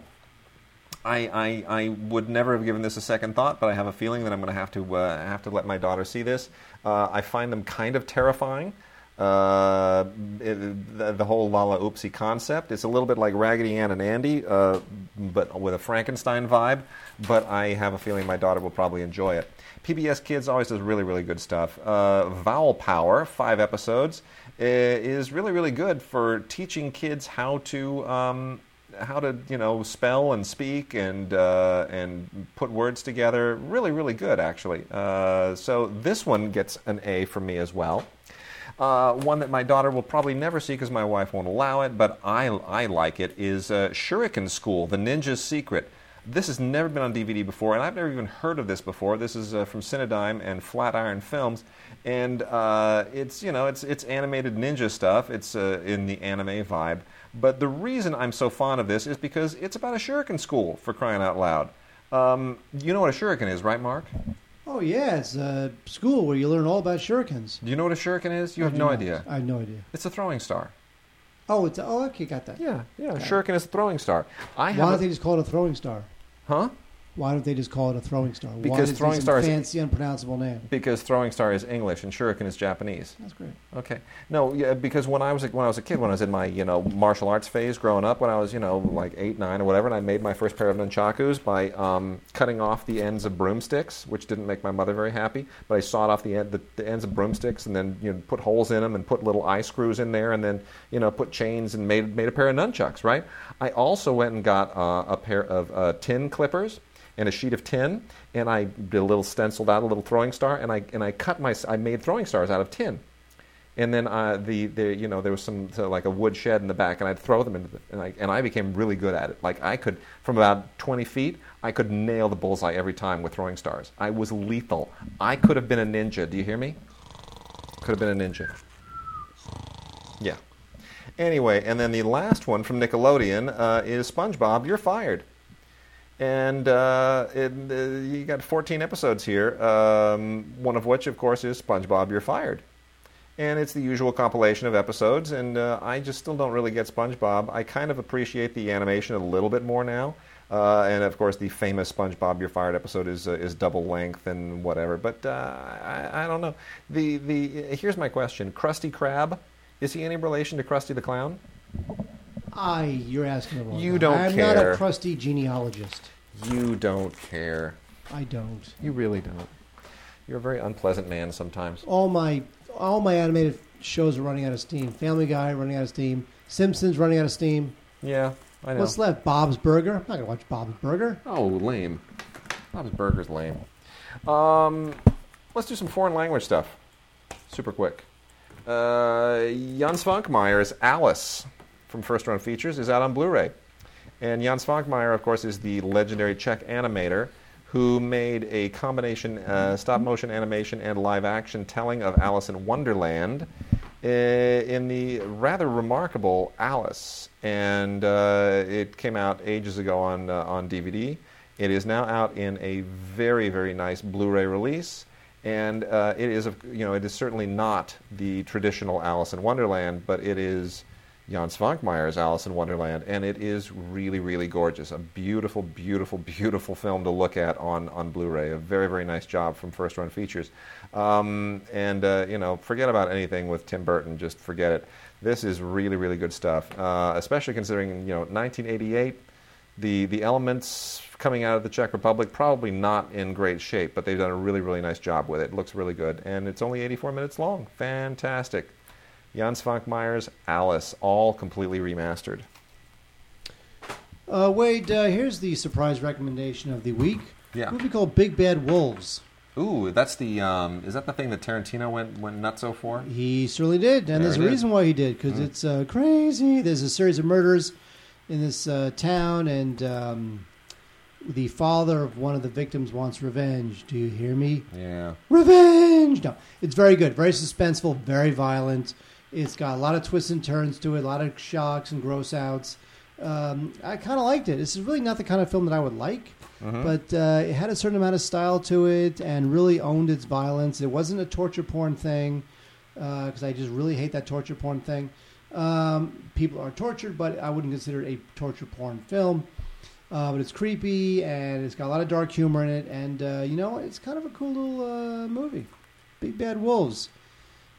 I, I, I would never have given this a second thought, but I have a feeling that I'm going to have to uh, have to let my daughter see this. Uh, I find them kind of terrifying. Uh, it, the, the whole Lalaloopsy concept. It's a little bit like Raggedy Ann and Andy, uh, but with a Frankenstein vibe. But I have a feeling my daughter will probably enjoy it. PBS Kids always does really, really good stuff. Uh, Vowel Power, five episodes, is really, really good for teaching kids how to. Um, how to you know spell and speak and uh, and put words together. Really, really good actually. Uh, so this one gets an A from me as well. Uh, one that my daughter will probably never see because my wife won't allow it, but I I like it. Is uh, Shuriken School: The Ninja's Secret. This has never been on DVD before, and I've never even heard of this before. This is uh, from Cinedigm and Flatiron Films, and uh, it's you know it's it's animated ninja stuff. It's uh, in the anime vibe. But the reason I'm so fond of this is because it's about a shuriken school, for crying out loud. Um, you know what a shuriken is, right, Mark? Oh yeah, it's a school where you learn all about shurikens. Do you know what a shuriken is? You I have no not. idea. I have no idea. It's a throwing star. Oh, it's a, oh okay, got that. Yeah, yeah. Okay. Shuriken is a throwing star. I Why don't a- they just call it a throwing star? Huh? Why don't they just call it a throwing star? Why Because throwing star is- a fancy, unpronounceable name. Because throwing star is English and shuriken is Japanese. That's great. Okay. No, yeah, because when I was a, when I was a kid, when I was in my you know martial arts phase growing up, when I was you know like eight, nine, or whatever, and I made my first pair of nunchakus by um, cutting off the ends of broomsticks, which didn't make my mother very happy. But I sawed off the, end, the, the ends of broomsticks and then you know put holes in them and put little eye screws in there, and then you know put chains and made made a pair of nunchucks. Right. I also went and got uh, a pair of uh, tin clippers and a sheet of tin, and I did a little stenciled out a little throwing star, and I and I cut my I made throwing stars out of tin. And then uh, the, the you know there was some so like a wood shed in the back, and I'd throw them into the and I, and I became really good at it. Like I could from about 20 feet, I could nail the bullseye every time with throwing stars. I was lethal. I could have been a ninja. Do you hear me? Could have been a ninja. Yeah. Anyway, and then the last one from Nickelodeon uh, is SpongeBob. You're fired and uh, it, uh, you got 14 episodes here. Um, one of which, of course, is SpongeBob. You're fired, and it's the usual compilation of episodes. And uh, I just still don't really get SpongeBob. I kind of appreciate the animation a little bit more now. Uh, and of course, the famous SpongeBob You're Fired episode is uh, is double length and whatever. But uh, I, I don't know. The the here's my question: Krusty Krab, is he any relation to Krusty the Clown? I, you're asking the wrong. You guy. don't I'm care. not a crusty genealogist. You don't care. I don't. You really don't. You're a very unpleasant man sometimes. All my all my animated shows are running out of steam. Family Guy running out of steam. Simpsons running out of steam. Yeah, I know. What's left? Bob's Burger. I'm not gonna watch Bob's Burger. oh, lame. Bob's Burger's lame. Um, let's do some foreign language stuff. Super quick. Uh, Jan Svankmajer's Alice from First Run Features is out on Blu-ray. And Jan Svankmajer, of course, is the legendary Czech animator who made a combination uh, stop-motion animation and live-action telling of Alice in Wonderland uh, in the rather remarkable Alice. And uh, it came out ages ago on, uh, on DVD. It is now out in a very, very nice Blu-ray release. And uh, it is, you know, it is certainly not the traditional Alice in Wonderland, but it is Jan Svankmajer's Alice in Wonderland, and it is really, really gorgeous. A beautiful, beautiful, beautiful film to look at on, on Blu-ray. A very, very nice job from First Run Features. Um, and uh, you know, forget about anything with Tim Burton. Just forget it. This is really, really good stuff. Uh, especially considering you know 1988, the the elements coming out of the Czech Republic probably not in great shape, but they've done a really, really nice job with it. It looks really good, and it's only 84 minutes long. Fantastic. Jan Svankmajer's Alice, all completely remastered. Uh, Wade, uh, here's the surprise recommendation of the week. Yeah. A movie called Big Bad Wolves. Ooh, that's the um, is that the thing that Tarantino went went nutso for? He certainly did, and There there's a reason why he did because it's uh, crazy. There's a series of murders in this uh, town, and um, the father of one of the victims wants revenge. Do you hear me? Yeah. Revenge! No, it's very good, very suspenseful, very violent. It's got a lot of twists and turns to it, a lot of shocks and gross outs. Um, I kind of liked it. This is really not the kind of film that I would like, but uh, it had a certain amount of style to it and really owned its violence. It wasn't a torture porn thing because I just really hate that torture porn thing. Um, people are tortured, but I wouldn't consider it a torture porn film. Uh, but it's creepy and it's got a lot of dark humor in it, and uh, you know it's kind of a cool little uh, movie. Big Bad Wolves.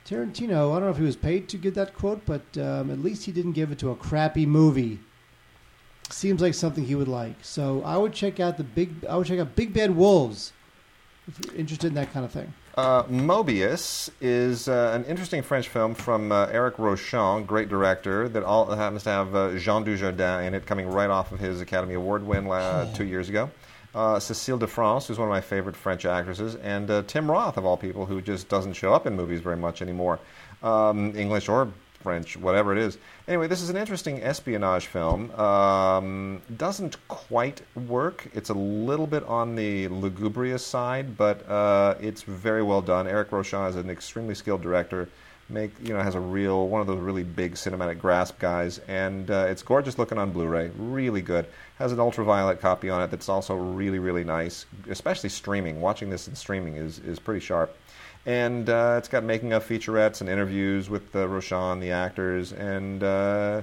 Tarantino. I don't know if he was paid to get that quote, but um, at least he didn't give it to a crappy movie. Seems like something he would like. So I would check out the big. I would check out Big Bad Wolves if you're interested in that kind of thing. Uh, Mobius is uh, an interesting French film from uh, Eric Rochant, great director, that all happens to have uh, Jean Dujardin in it, coming right off of his Academy Award win uh, two years ago. Uh, Cécile de France, who's one of my favorite French actresses, and uh, Tim Roth, of all people, who just doesn't show up in movies very much anymore, um, English or French, whatever it is. Anyway, this is an interesting espionage film. Um, doesn't quite work. It's a little bit on the lugubrious side, but uh, it's very well done. Eric Rochant is an extremely skilled director. Make you know has a real one of those really big cinematic grasp guys, and uh, it's gorgeous looking on Blu-ray. Really good. Has an ultraviolet copy on it that's also really really nice. Especially streaming. Watching this in streaming is is pretty sharp and uh, it's got making of featurettes and interviews with uh, Rochant, the actors, and uh,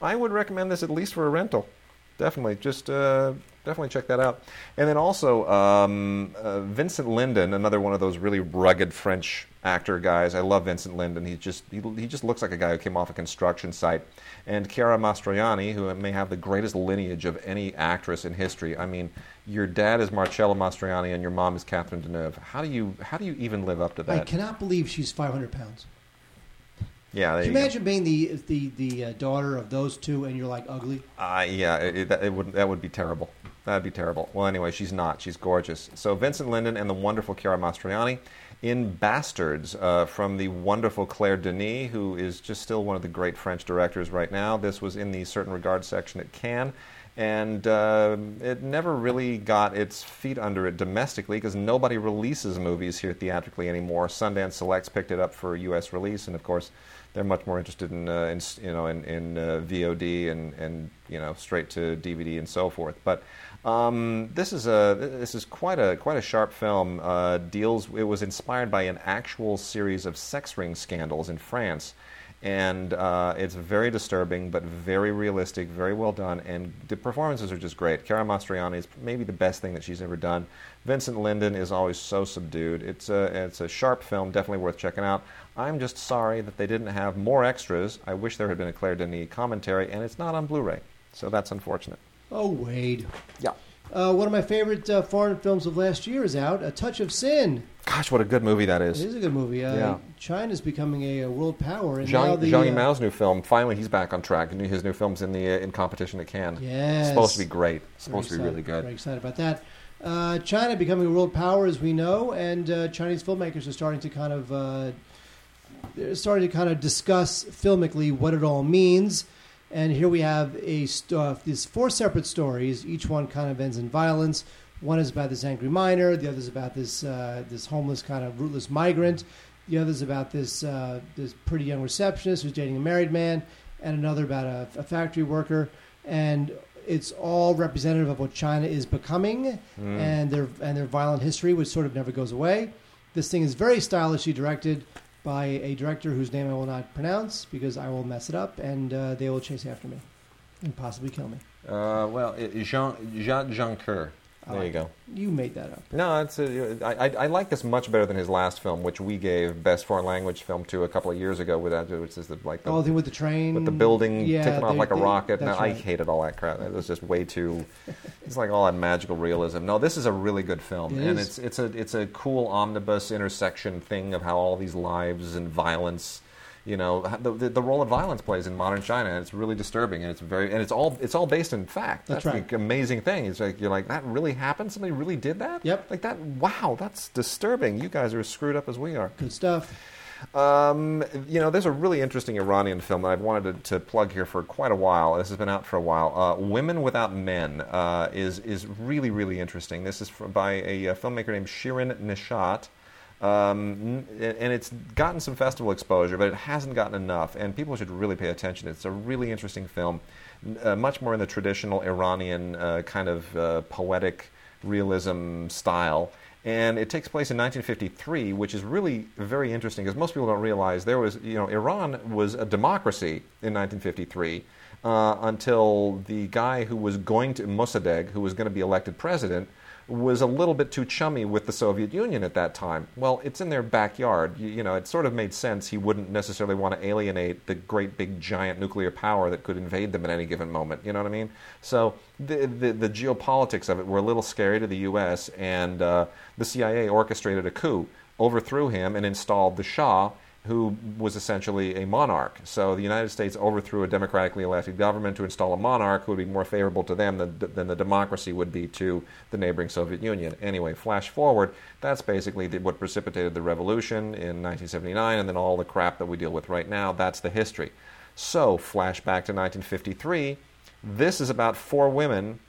I would recommend this at least for a rental. Definitely, just uh, definitely check that out. And then also um, uh, Vincent Lindon, another one of those really rugged French actor guys. I love Vincent Lindon. He just he, he just looks like a guy who came off a construction site. And Chiara Mastroianni, who may have the greatest lineage of any actress in history. I mean, your dad is Marcello Mastroianni and your mom is Catherine Deneuve. How do you how do you even live up to that? I cannot believe she's 500 pounds. Yeah, Can you you imagine being the the the uh, daughter of those two, and you're like ugly? Uh, yeah, it, it, that- it would that would be terrible. That'd be terrible. Well, anyway, she's not. She's gorgeous. So Vincent Lindon and the wonderful Chiara Mastroianni in Bastards uh, from the wonderful Claire Denis, who is just still one of the great French directors right now. This was in the certain regard section at Cannes. And uh, it never really got its feet under it domestically because nobody releases movies here theatrically anymore. Sundance Selects picked it up for U.S. release, and of course, they're much more interested in, uh, in you know in, in uh, VOD and, and you know straight to DVD and so forth. But um, this is a this is quite a quite a sharp film. Uh, deals it was inspired by an actual series of sex ring scandals in France. And uh, it's very disturbing, but very realistic, very well done, and the performances are just great. Chiara Mastroianni is maybe the best thing that she's ever done. Vincent Lindon is always so subdued. It's a, it's a sharp film, definitely worth checking out. I'm just sorry that they didn't have more extras. I wish there had been a Claire Denis commentary, and it's not on Blu-ray, so that's unfortunate. Oh, Wade. Yeah. Uh, one of my favorite uh, foreign films of last year is out, A Touch of Sin. Gosh, what a good movie that It is. is a good movie. Uh, Yeah. China's becoming a, uh world power, and now Jean, the Jean uh, Mao's new film. Finally, he's back on track. His new film's in the uh, in competition at Cannes. Yes. It's supposed to be great. It's Very supposed to be excited- really good. Very excited about that. Uh, China becoming a world power, as we know, and uh, Chinese filmmakers are starting to kind of uh, they're starting to kind of discuss filmically what it all means. And here we have a st- uh, these four separate stories. Each one kind of ends in violence. One is about this angry miner. The other is about this uh, this homeless kind of rootless migrant. The other is about this uh, this pretty young receptionist who's dating a married man, and another about a, a factory worker. And it's all representative of what China is becoming Mm. and their and their violent history, which sort of never goes away. This thing is very stylishly directed by a director whose name I will not pronounce because I will mess it up, and uh, they will chase after me and possibly kill me. Uh, well, it, Jean Jean Joncoeur. There you go. You made that up. No, it's a, I, I, I like this much better than his last film, which we gave best foreign language film to a couple of years ago. With that, which is the, like the, Oh, the thing with the train, with the building yeah, taking off like a they- rocket. No, that's I hated all that crap. It was just way too. It's like all that magical realism. No, this is a really good film, It and is. it's it's a it's a cool omnibus intersection thing of how all these lives and violence. You know the, the, the role that violence plays in modern China, and it's really disturbing, and it's very, and it's all it's all based in fact. That's That's, right. the amazing thing. It's like you're like that really happened. Somebody really did that. Yep. Like that. Wow, that's disturbing. You guys are as screwed up as we are. Good stuff. Um, you know, there's a really interesting Iranian film that I've wanted to, to plug here for quite a while. This has been out for a while. Uh, Women Without Men uh, is is really really interesting. This is by a, uh filmmaker named Shirin Neshat. Um, and it's gotten some festival exposure, but it hasn't gotten enough, and people should really pay attention. It's a really interesting film, uh, much more in the traditional Iranian uh, kind of uh, poetic realism style. And it takes place in 1953, which is really very interesting because most people don't realize there was, you know, Iran was a democracy in 1953 uh, until the guy who was going to, Mossadegh, who was going to be elected president, was a little bit too chummy with the Soviet Union at that time. Well, it's in their backyard. You, you, know, it sort of made sense he wouldn't necessarily want to alienate the great big giant nuclear power that could invade them at any given moment. You know what I mean? So the the, the geopolitics of it were a little scary to the U.S. and uh, the CIA orchestrated a coup, overthrew him, and installed the Shah who was essentially a monarch. So the United States overthrew a democratically elected government to install a monarch who would be more favorable to them than, than the democracy would be to the neighboring Soviet Union. Anyway, flash forward, that's basically the, what precipitated the revolution in 1979 and then all the crap that we deal with right now. That's the history. So, flash back to 1953. This is about four women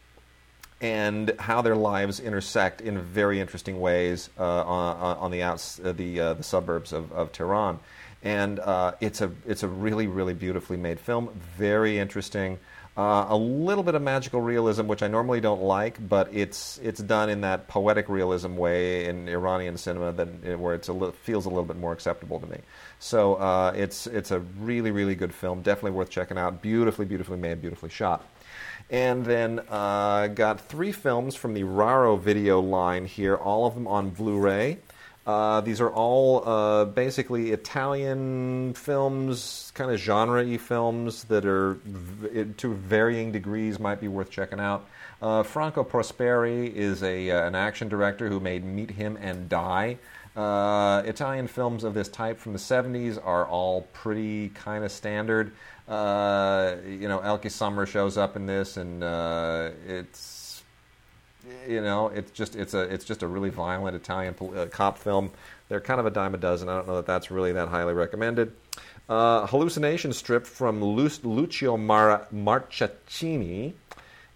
and how their lives intersect in very interesting ways uh, on, on, the outs, uh, the uh, the suburbs of, of Tehran. And uh, it's a it's a really really beautifully made film, very interesting. Uh, a little bit of magical realism, which I normally don't like, but it's it's done in that poetic realism way in Iranian cinema that where it li- feels a little bit more acceptable to me. So uh, it's it's a really really good film, definitely worth checking out. Beautifully beautifully made, beautifully shot and then uh, got three films from the Raro video line here, all of them on Blu-ray. Uh, these are all uh, basically Italian films, kind of genre-y films that are v- to varying degrees might be worth checking out. Uh, Franco Prosperi is a uh, an action director who made Meet Him and Die. Uh, Italian films of this type from the 70s are all pretty kind of standard. Uh, you know, Elke Sommer shows up in this, and uh, it's you know, it's just it's a it's just a really violent Italian uh, cop film. They're kind of a dime a dozen. I don't know that that's really that highly recommended. Uh, Hallucination Strip from Lu- Lucio Mar- Marcaccini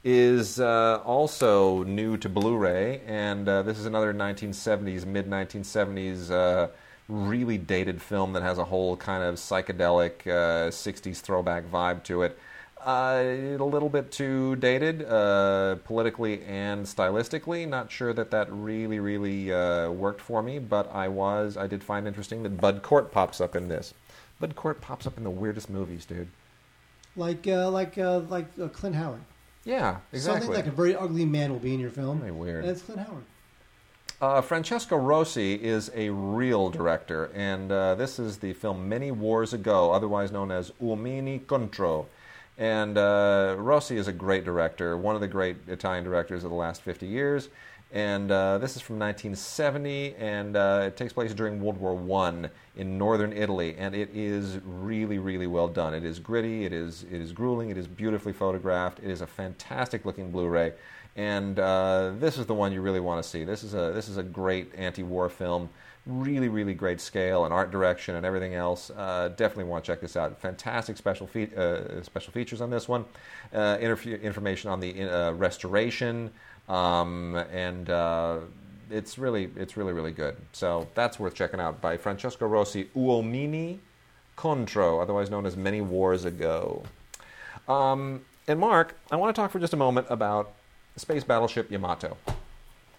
is uh, also new to Blu-ray, and uh, this is another 1970s, mid 1970s really dated film that has a whole kind of psychedelic uh, 60s throwback vibe to it. Uh, a little bit too dated, uh, politically and stylistically. Not sure that that really, really uh, worked for me, but I was, I did find interesting that Bud Cort pops up in this. Bud Cort pops up in the weirdest movies, dude. Like, uh, like, uh, like Clint Howard. Yeah, exactly. Something like a very ugly man will be in your film. Very weird. And it's Clint Howard. Uh, Francesco Rosi is a real director, and uh, this is the film Many Wars Ago, otherwise known as Uomini Contro. And uh, Rosi is a great director, one of the great Italian directors of the last 50 years. And uh, this is from 1970, and uh, it takes place during World War I in northern Italy. And it is really, really well done. It is gritty, it is, it is grueling, it is beautifully photographed, it is a fantastic looking Blu ray and uh, this is the one you really want to see. This is a this is a great anti-war film. Really, really great scale and art direction and everything else. Uh, definitely want to check this out. Fantastic special fe- uh, special features on this one. Uh, interf- information on the restoration um, and uh, it's really it's really really good. So that's worth checking out by Francesco Rosi, Uomini Contro, otherwise known as Many Wars Ago. Um, and Mark, I want to talk for just a moment about Space Battleship Yamato.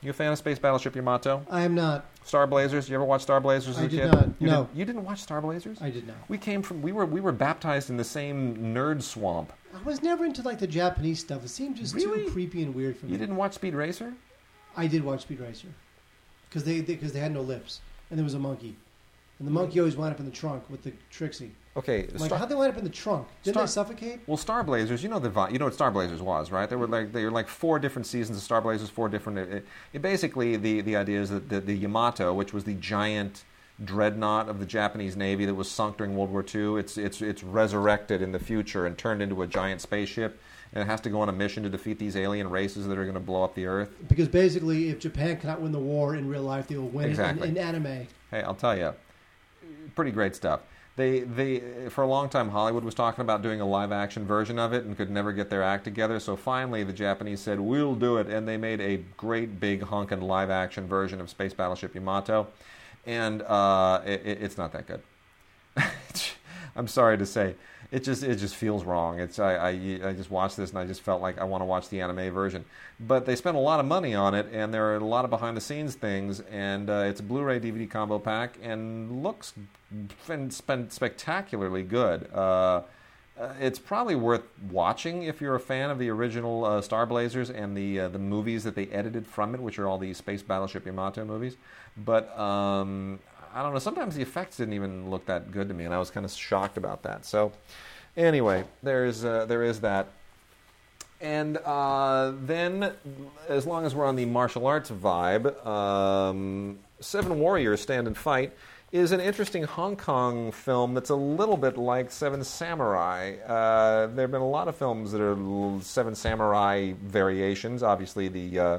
You a fan of Space Battleship Yamato? I am not. Star Blazers. You ever watch Star Blazers as I a did kid? not. You No. Didn't, you didn't watch Star Blazers? I did not. We came from. We were we were baptized in the same nerd swamp. I was never into like the Japanese stuff. It seemed just Really? too creepy and weird for me. You didn't watch Speed Racer? I did watch Speed Racer because they because they, had no lips and there was a monkey, and the monkey always wound up in the trunk with the Trixie. Okay. Like Star- how'd they wind up in the trunk? Didn't Star- they suffocate? well, Star Blazers. You know the vi- you know what Star Blazers was, right? There were like there were like four different seasons of Star Blazers, four different. It, it basically the the idea is that the, the Yamato, which was the giant dreadnought of the Japanese Navy that was sunk during World War II, it's it's it's resurrected in the future and turned into a giant spaceship, and it has to go on a mission to defeat these alien races that are going to blow up the Earth. Because basically, if Japan cannot win the war in real life, they will win Exactly. it in, in anime. Hey, I'll tell you, pretty great stuff. They, they, for a long time, Hollywood was talking about doing a live action version of it and could never get their act together. So finally, the Japanese said, "We'll do it," and they made a great big honkin' live action version of Space Battleship Yamato, and uh, it, it's not that good. I'm sorry to say, it just it just feels wrong. It's I, I I just watched this and I just felt like I want to watch the anime version. But they spent a lot of money on it, and there are a lot of behind the scenes things. And uh, it's a Blu-ray DVD combo pack and looks spectacularly good. Uh, uh, it's probably worth watching if you're a fan of the original uh, Star Blazers and the uh, the movies that they edited from it, which are all the Space Battleship Yamato movies. But um, I don't know. Sometimes the effects didn't even look that good to me, and I was kind of shocked about that. So, anyway, there's uh, there is that. And uh, then, as long as we're on the martial arts vibe, um, Seven Warriors Stand and Fight is an interesting Hong Kong film that's a little bit like Seven Samurai. Uh, there have been a lot of films that are Seven Samurai variations. Obviously, the uh,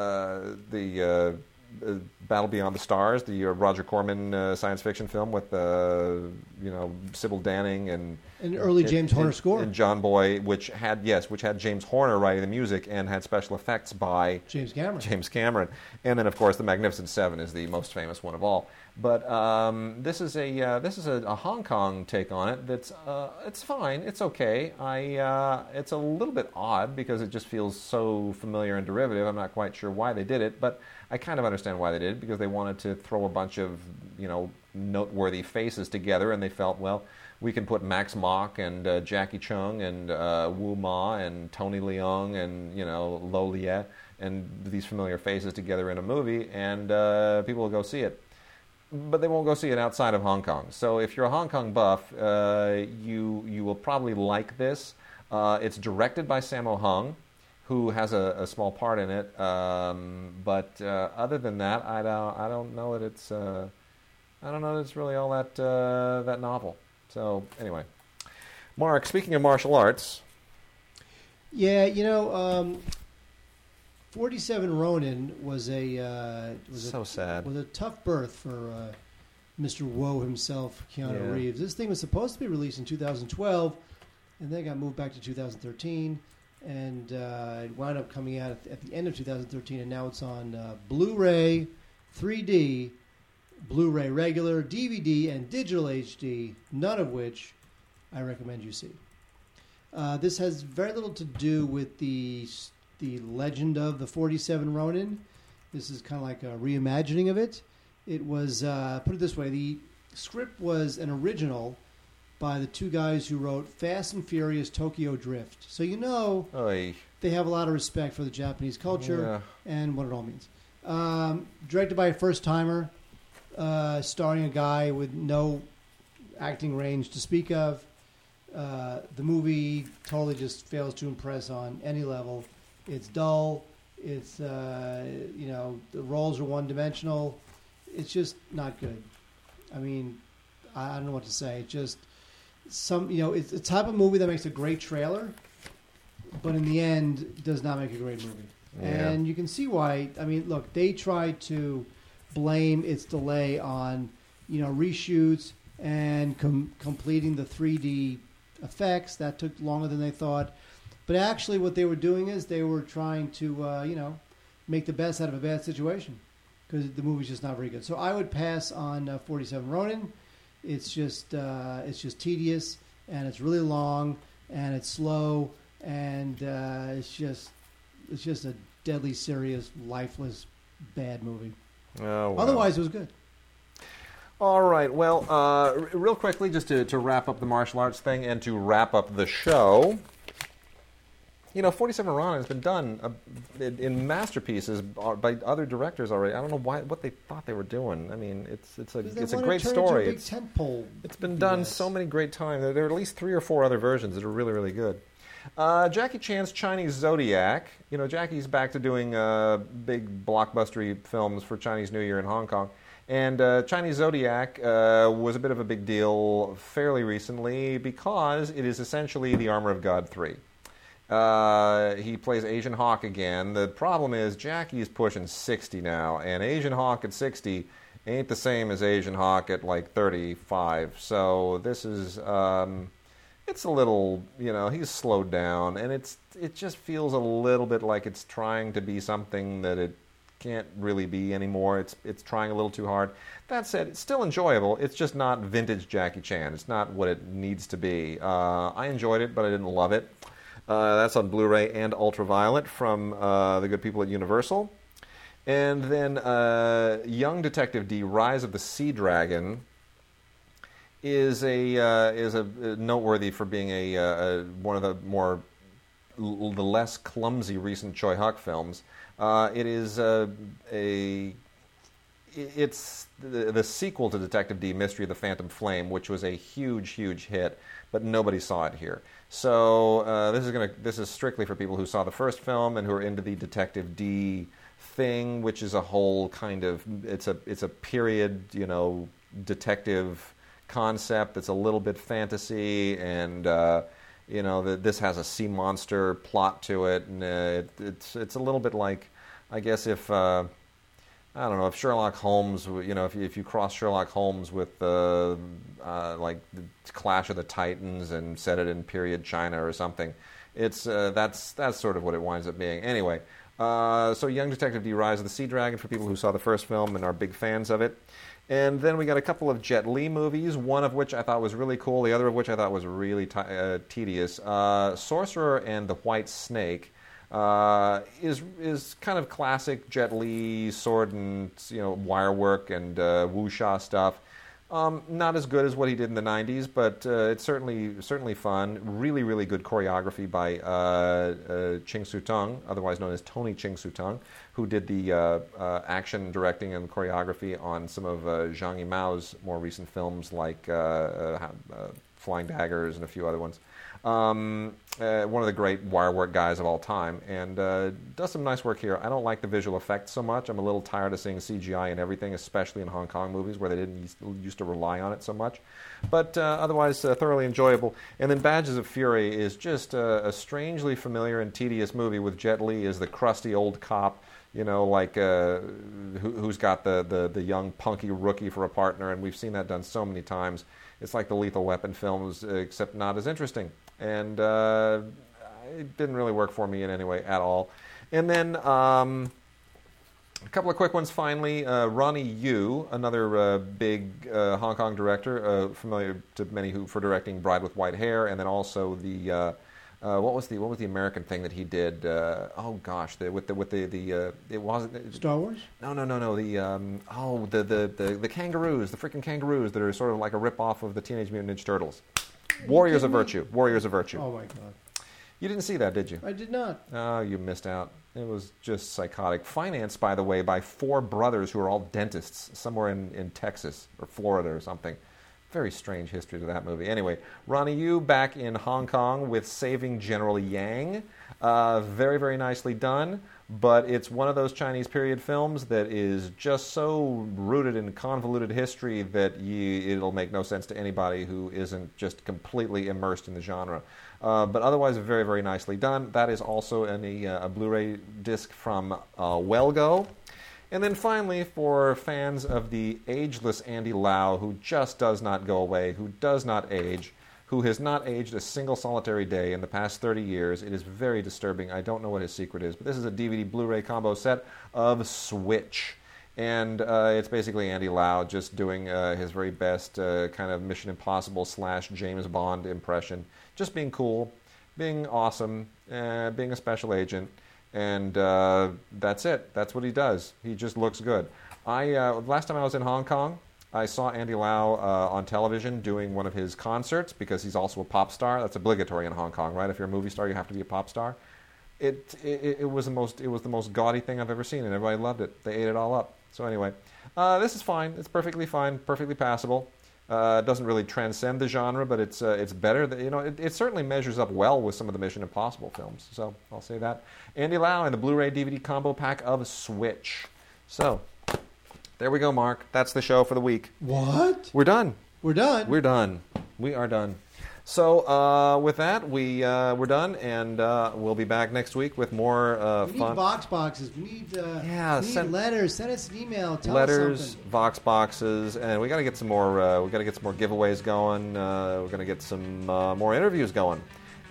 uh, the uh, uh, Battle Beyond the Stars, the uh, Roger Corman uh, science fiction film with you know Sybil Danning and An early James and- Horner and- score. and John Boy, which had yes, which had James Horner writing the music and had special effects by James Cameron. James Cameron, and then of course the Magnificent Seven is the most famous one of all. But um, this is a uh, this is a, a Hong Kong take on it. That's uh, it's fine. It's okay. I uh, it's a little bit odd because it just feels so familiar and derivative. I'm not quite sure why they did it, but I kind of understand why they did it because they wanted to throw a bunch of you know noteworthy faces together, and they felt well. We can put Max Mok and uh, Jacky Cheung and uh, Wu Ma and Tony Leung and you know Lo Lieh and these familiar faces together in a movie, and uh, people will go see it but they won't go see it outside of Hong Kong. So if you're a Hong Kong buff, uh, you you will probably like this. Uh, it's directed by Sammo Hung, who has a, a small part in it. Um, but uh, other than that, I don't I don't know that it's uh, I don't know that it's really all that uh, that novel. So anyway, Mark, speaking of martial arts, Yeah, you know, um, Forty-seven Ronin was a uh, was so a, sad. was a tough birth for uh, Mr. Woe himself, Keanu Yeah. Reeves. This thing was supposed to be released in 2012, and then it got moved back to 2013, and uh, it wound up coming out at, at the end of 2013, and now it's on uh, Blu-ray, 3D, Blu-ray regular, DVD, and digital HD. None of which I recommend you see. Uh, this has very little to do with the the legend of the 47 Ronin. This is kind of like a reimagining of it. It was uh, put it this way: the script was an original by the two guys who wrote Fast and Furious Tokyo Drift. So you know Oy, they have a lot of respect for the Japanese culture yeah. and what it all means. Um, directed by a first timer, uh, starring a guy with no acting range to speak of. Uh, the movie totally just fails to impress on any level. It's dull. It's uh, you know the roles are one dimensional. It's just not good. I mean, I I don't know what to say. It just some you know it's the type of movie that makes a great trailer, but in the end does not make a great movie. Yeah. And you can see why. I mean, look, they tried to blame its delay on you know reshoots and com- completing the 3D effects. That took longer than they thought. But actually, what they were doing is they were trying to uh, you know make the best out of a bad situation because the movie's just not very good. So I would pass on uh, 47 Ronin. It's just uh, it's just tedious and it's really long and it's slow and uh, it's just it's just a deadly serious, lifeless, bad movie. Oh, well. Otherwise, it was good. All right. Well, uh, r- real quickly, just to, to wrap up the martial arts thing and to wrap up the show. You know, 47 Ronin has been done uh, in, in masterpieces uh, by other directors already. I don't know why what they thought they were doing. I mean, it's it's a it's a great to turn it into story. A It's, tentpole. it's been done so many great times. There, there are at least three or four other versions that are really really good. Uh, Jackie Chan's Chinese Zodiac. You know, Jackie's back to doing uh, big blockbustery films for Chinese New Year in Hong Kong. And uh, Chinese Zodiac uh, was a bit of a big deal fairly recently because it is essentially the Armor of God 3. Uh, he plays Asian Hawk again. The problem is Jackie's pushing 60 now, and Asian Hawk at 60 ain't the same as Asian Hawk at like 35. So this is um, it's a little, you know, he's slowed down, and it's it just feels a little bit like it's trying to be something that it can't really be anymore. It's it's trying a little too hard. That said, it's still enjoyable. It's just not vintage Jackie Chan. It's not what it needs to be. Uh, I enjoyed it, but I didn't love it. Uh, that's on Blu-ray and Ultraviolet from uh, the good people at Universal. And then uh, Young Detective Dee: Rise of the Sea Dragon is a uh, is a noteworthy for being a, uh, a one of the more l- the less clumsy recent Tsui Hark films. Uh, it is uh, a it's the, the, sequel to Detective Dee: Mystery of the Phantom Flame, which was a huge, huge hit, but nobody saw it here. So uh, this is gonna this is strictly for people who saw the first film and who are into the Detective Dee thing, which is a whole kind of it's a it's a period you know detective concept that's a little bit fantasy and. Uh, you know, the, this has a sea monster plot to it, and uh, it, it's it's a little bit like, I guess, if uh, I don't know, if Sherlock Holmes, you know, if you, if you cross Sherlock Holmes with uh, uh, like the Clash of the Titans and set it in period China or something, it's uh, that's that's sort of what it winds up being. Anyway, uh, so Young Detective Dee: Rise of the Sea Dragon for people who saw the first film and are big fans of it. And then we got a couple of Jet Li movies, one of which I thought was really cool, the other of which I thought was really t- uh, tedious. Uh, Sorcerer and the White Snake uh, is is kind of classic Jet Li sword and you know wire work and uh, wuxia stuff. Um, not as good as what he did in the '90s, but uh, it's certainly certainly fun. Really, really good choreography by uh, uh, Ching Siu-tung, otherwise known as Tony Ching Siu-tung, who did the uh, uh, action directing and choreography on some of Zhang Yimou's more recent films, like Flying Daggers and a few other ones. Um, uh, one of the great wire work guys of all time, and uh, does some nice work here. I don't like the visual effects so much. I'm a little tired of seeing CGI and everything, especially in Hong Kong movies where they didn't used to rely on it so much. But uh, otherwise, uh, thoroughly enjoyable. And then Badges of Fury is just a, a, strangely familiar and tedious movie with Jet Li as the crusty old cop. You know, like uh, who, has got the, the, the young punky rookie for a partner, and we've seen that done so many times. It's like the Lethal Weapon films, except not as interesting and uh, it didn't really work for me in any way at all. And then um, a couple of quick ones finally. Uh, Ronnie Yu, another uh, big uh, Hong Kong director, uh, familiar to many who for directing Bride with White Hair, and then also the. Uh, uh, what was the what was the American thing that he did? oh gosh, the, with the with the the it wasn't Star Wars. No, no, no, no. The um, oh the, the the the kangaroos, the freaking kangaroos that are sort of like a rip off of the Teenage Mutant Ninja Turtles. Warriors of Virtue. Warriors of Virtue. Oh my god. You didn't see that, did you? I did not. Oh, you missed out. It was just psychotic. Financed, by the way, by four brothers who are all dentists somewhere in, in Texas or Florida or something. Very strange history to that movie. Anyway, Ronnie Yu back in Hong Kong with Saving General Yang. Uh, very, very nicely done, but it's one of those Chinese period films that is just so rooted in convoluted history that you, it'll make no sense to anybody who isn't just completely immersed in the genre. Uh, but otherwise, very, very nicely done. That is also in a, uh, a Blu ray disc from uh, Well Go. And then finally, for fans of the ageless Andy Lau, who just does not go away, who does not age, who has not aged a single solitary day in the past 30 years, it is very disturbing. I don't know what his secret is, but this is a DVD Blu ray combo set of Switch. And uh, it's basically Andy Lau just doing uh, his very best uh, kind of Mission Impossible slash James Bond impression. Just being cool, being awesome, uh, being a special agent and uh, that's it. That's what he does. He just looks good. I uh, last time I was in Hong Kong, I saw Andy Lau uh, on television doing one of his concerts because he's also a pop star. That's obligatory in Hong Kong, right? If you're a movie star, you have to be a pop star. It, it, it was the most it was the most gaudy thing I've ever seen, and everybody loved it. They ate it all up. So anyway, uh, this is fine. It's perfectly fine, perfectly passable. Uh, it doesn't really transcend the genre, but it's uh, it's better. That, you know, it, it, certainly measures up well with some of the Mission Impossible films. So I'll say that. Andy Lau and the Blu-ray DVD combo pack of Switch. So there we go, Mark. That's the show for the week. What? We're done. We're done. We're done. We are done. So uh, with that, we uh, we're done, and uh, we'll be back next week with more uh, we fun. need box boxes. We need uh, yeah, we need send letters. Send us an email. Tell letters, vox boxes, and we got to get some more. Uh, we got to get some more giveaways going. we're going to get some more interviews going.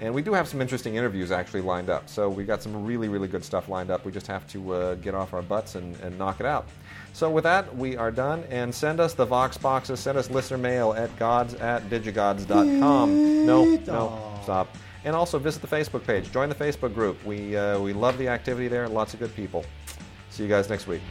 And we do have some interesting interviews actually lined up. So we got some really, really good stuff lined up. We just have to uh, get off our butts and, and knock it out. So with that, we are done. And send us the Vox boxes. Send us listener mail at gods at digigods.com. No, no, stop. And also visit the Facebook page. Join the Facebook group. We, uh, we love the activity there. Lots of good people. See you guys next week.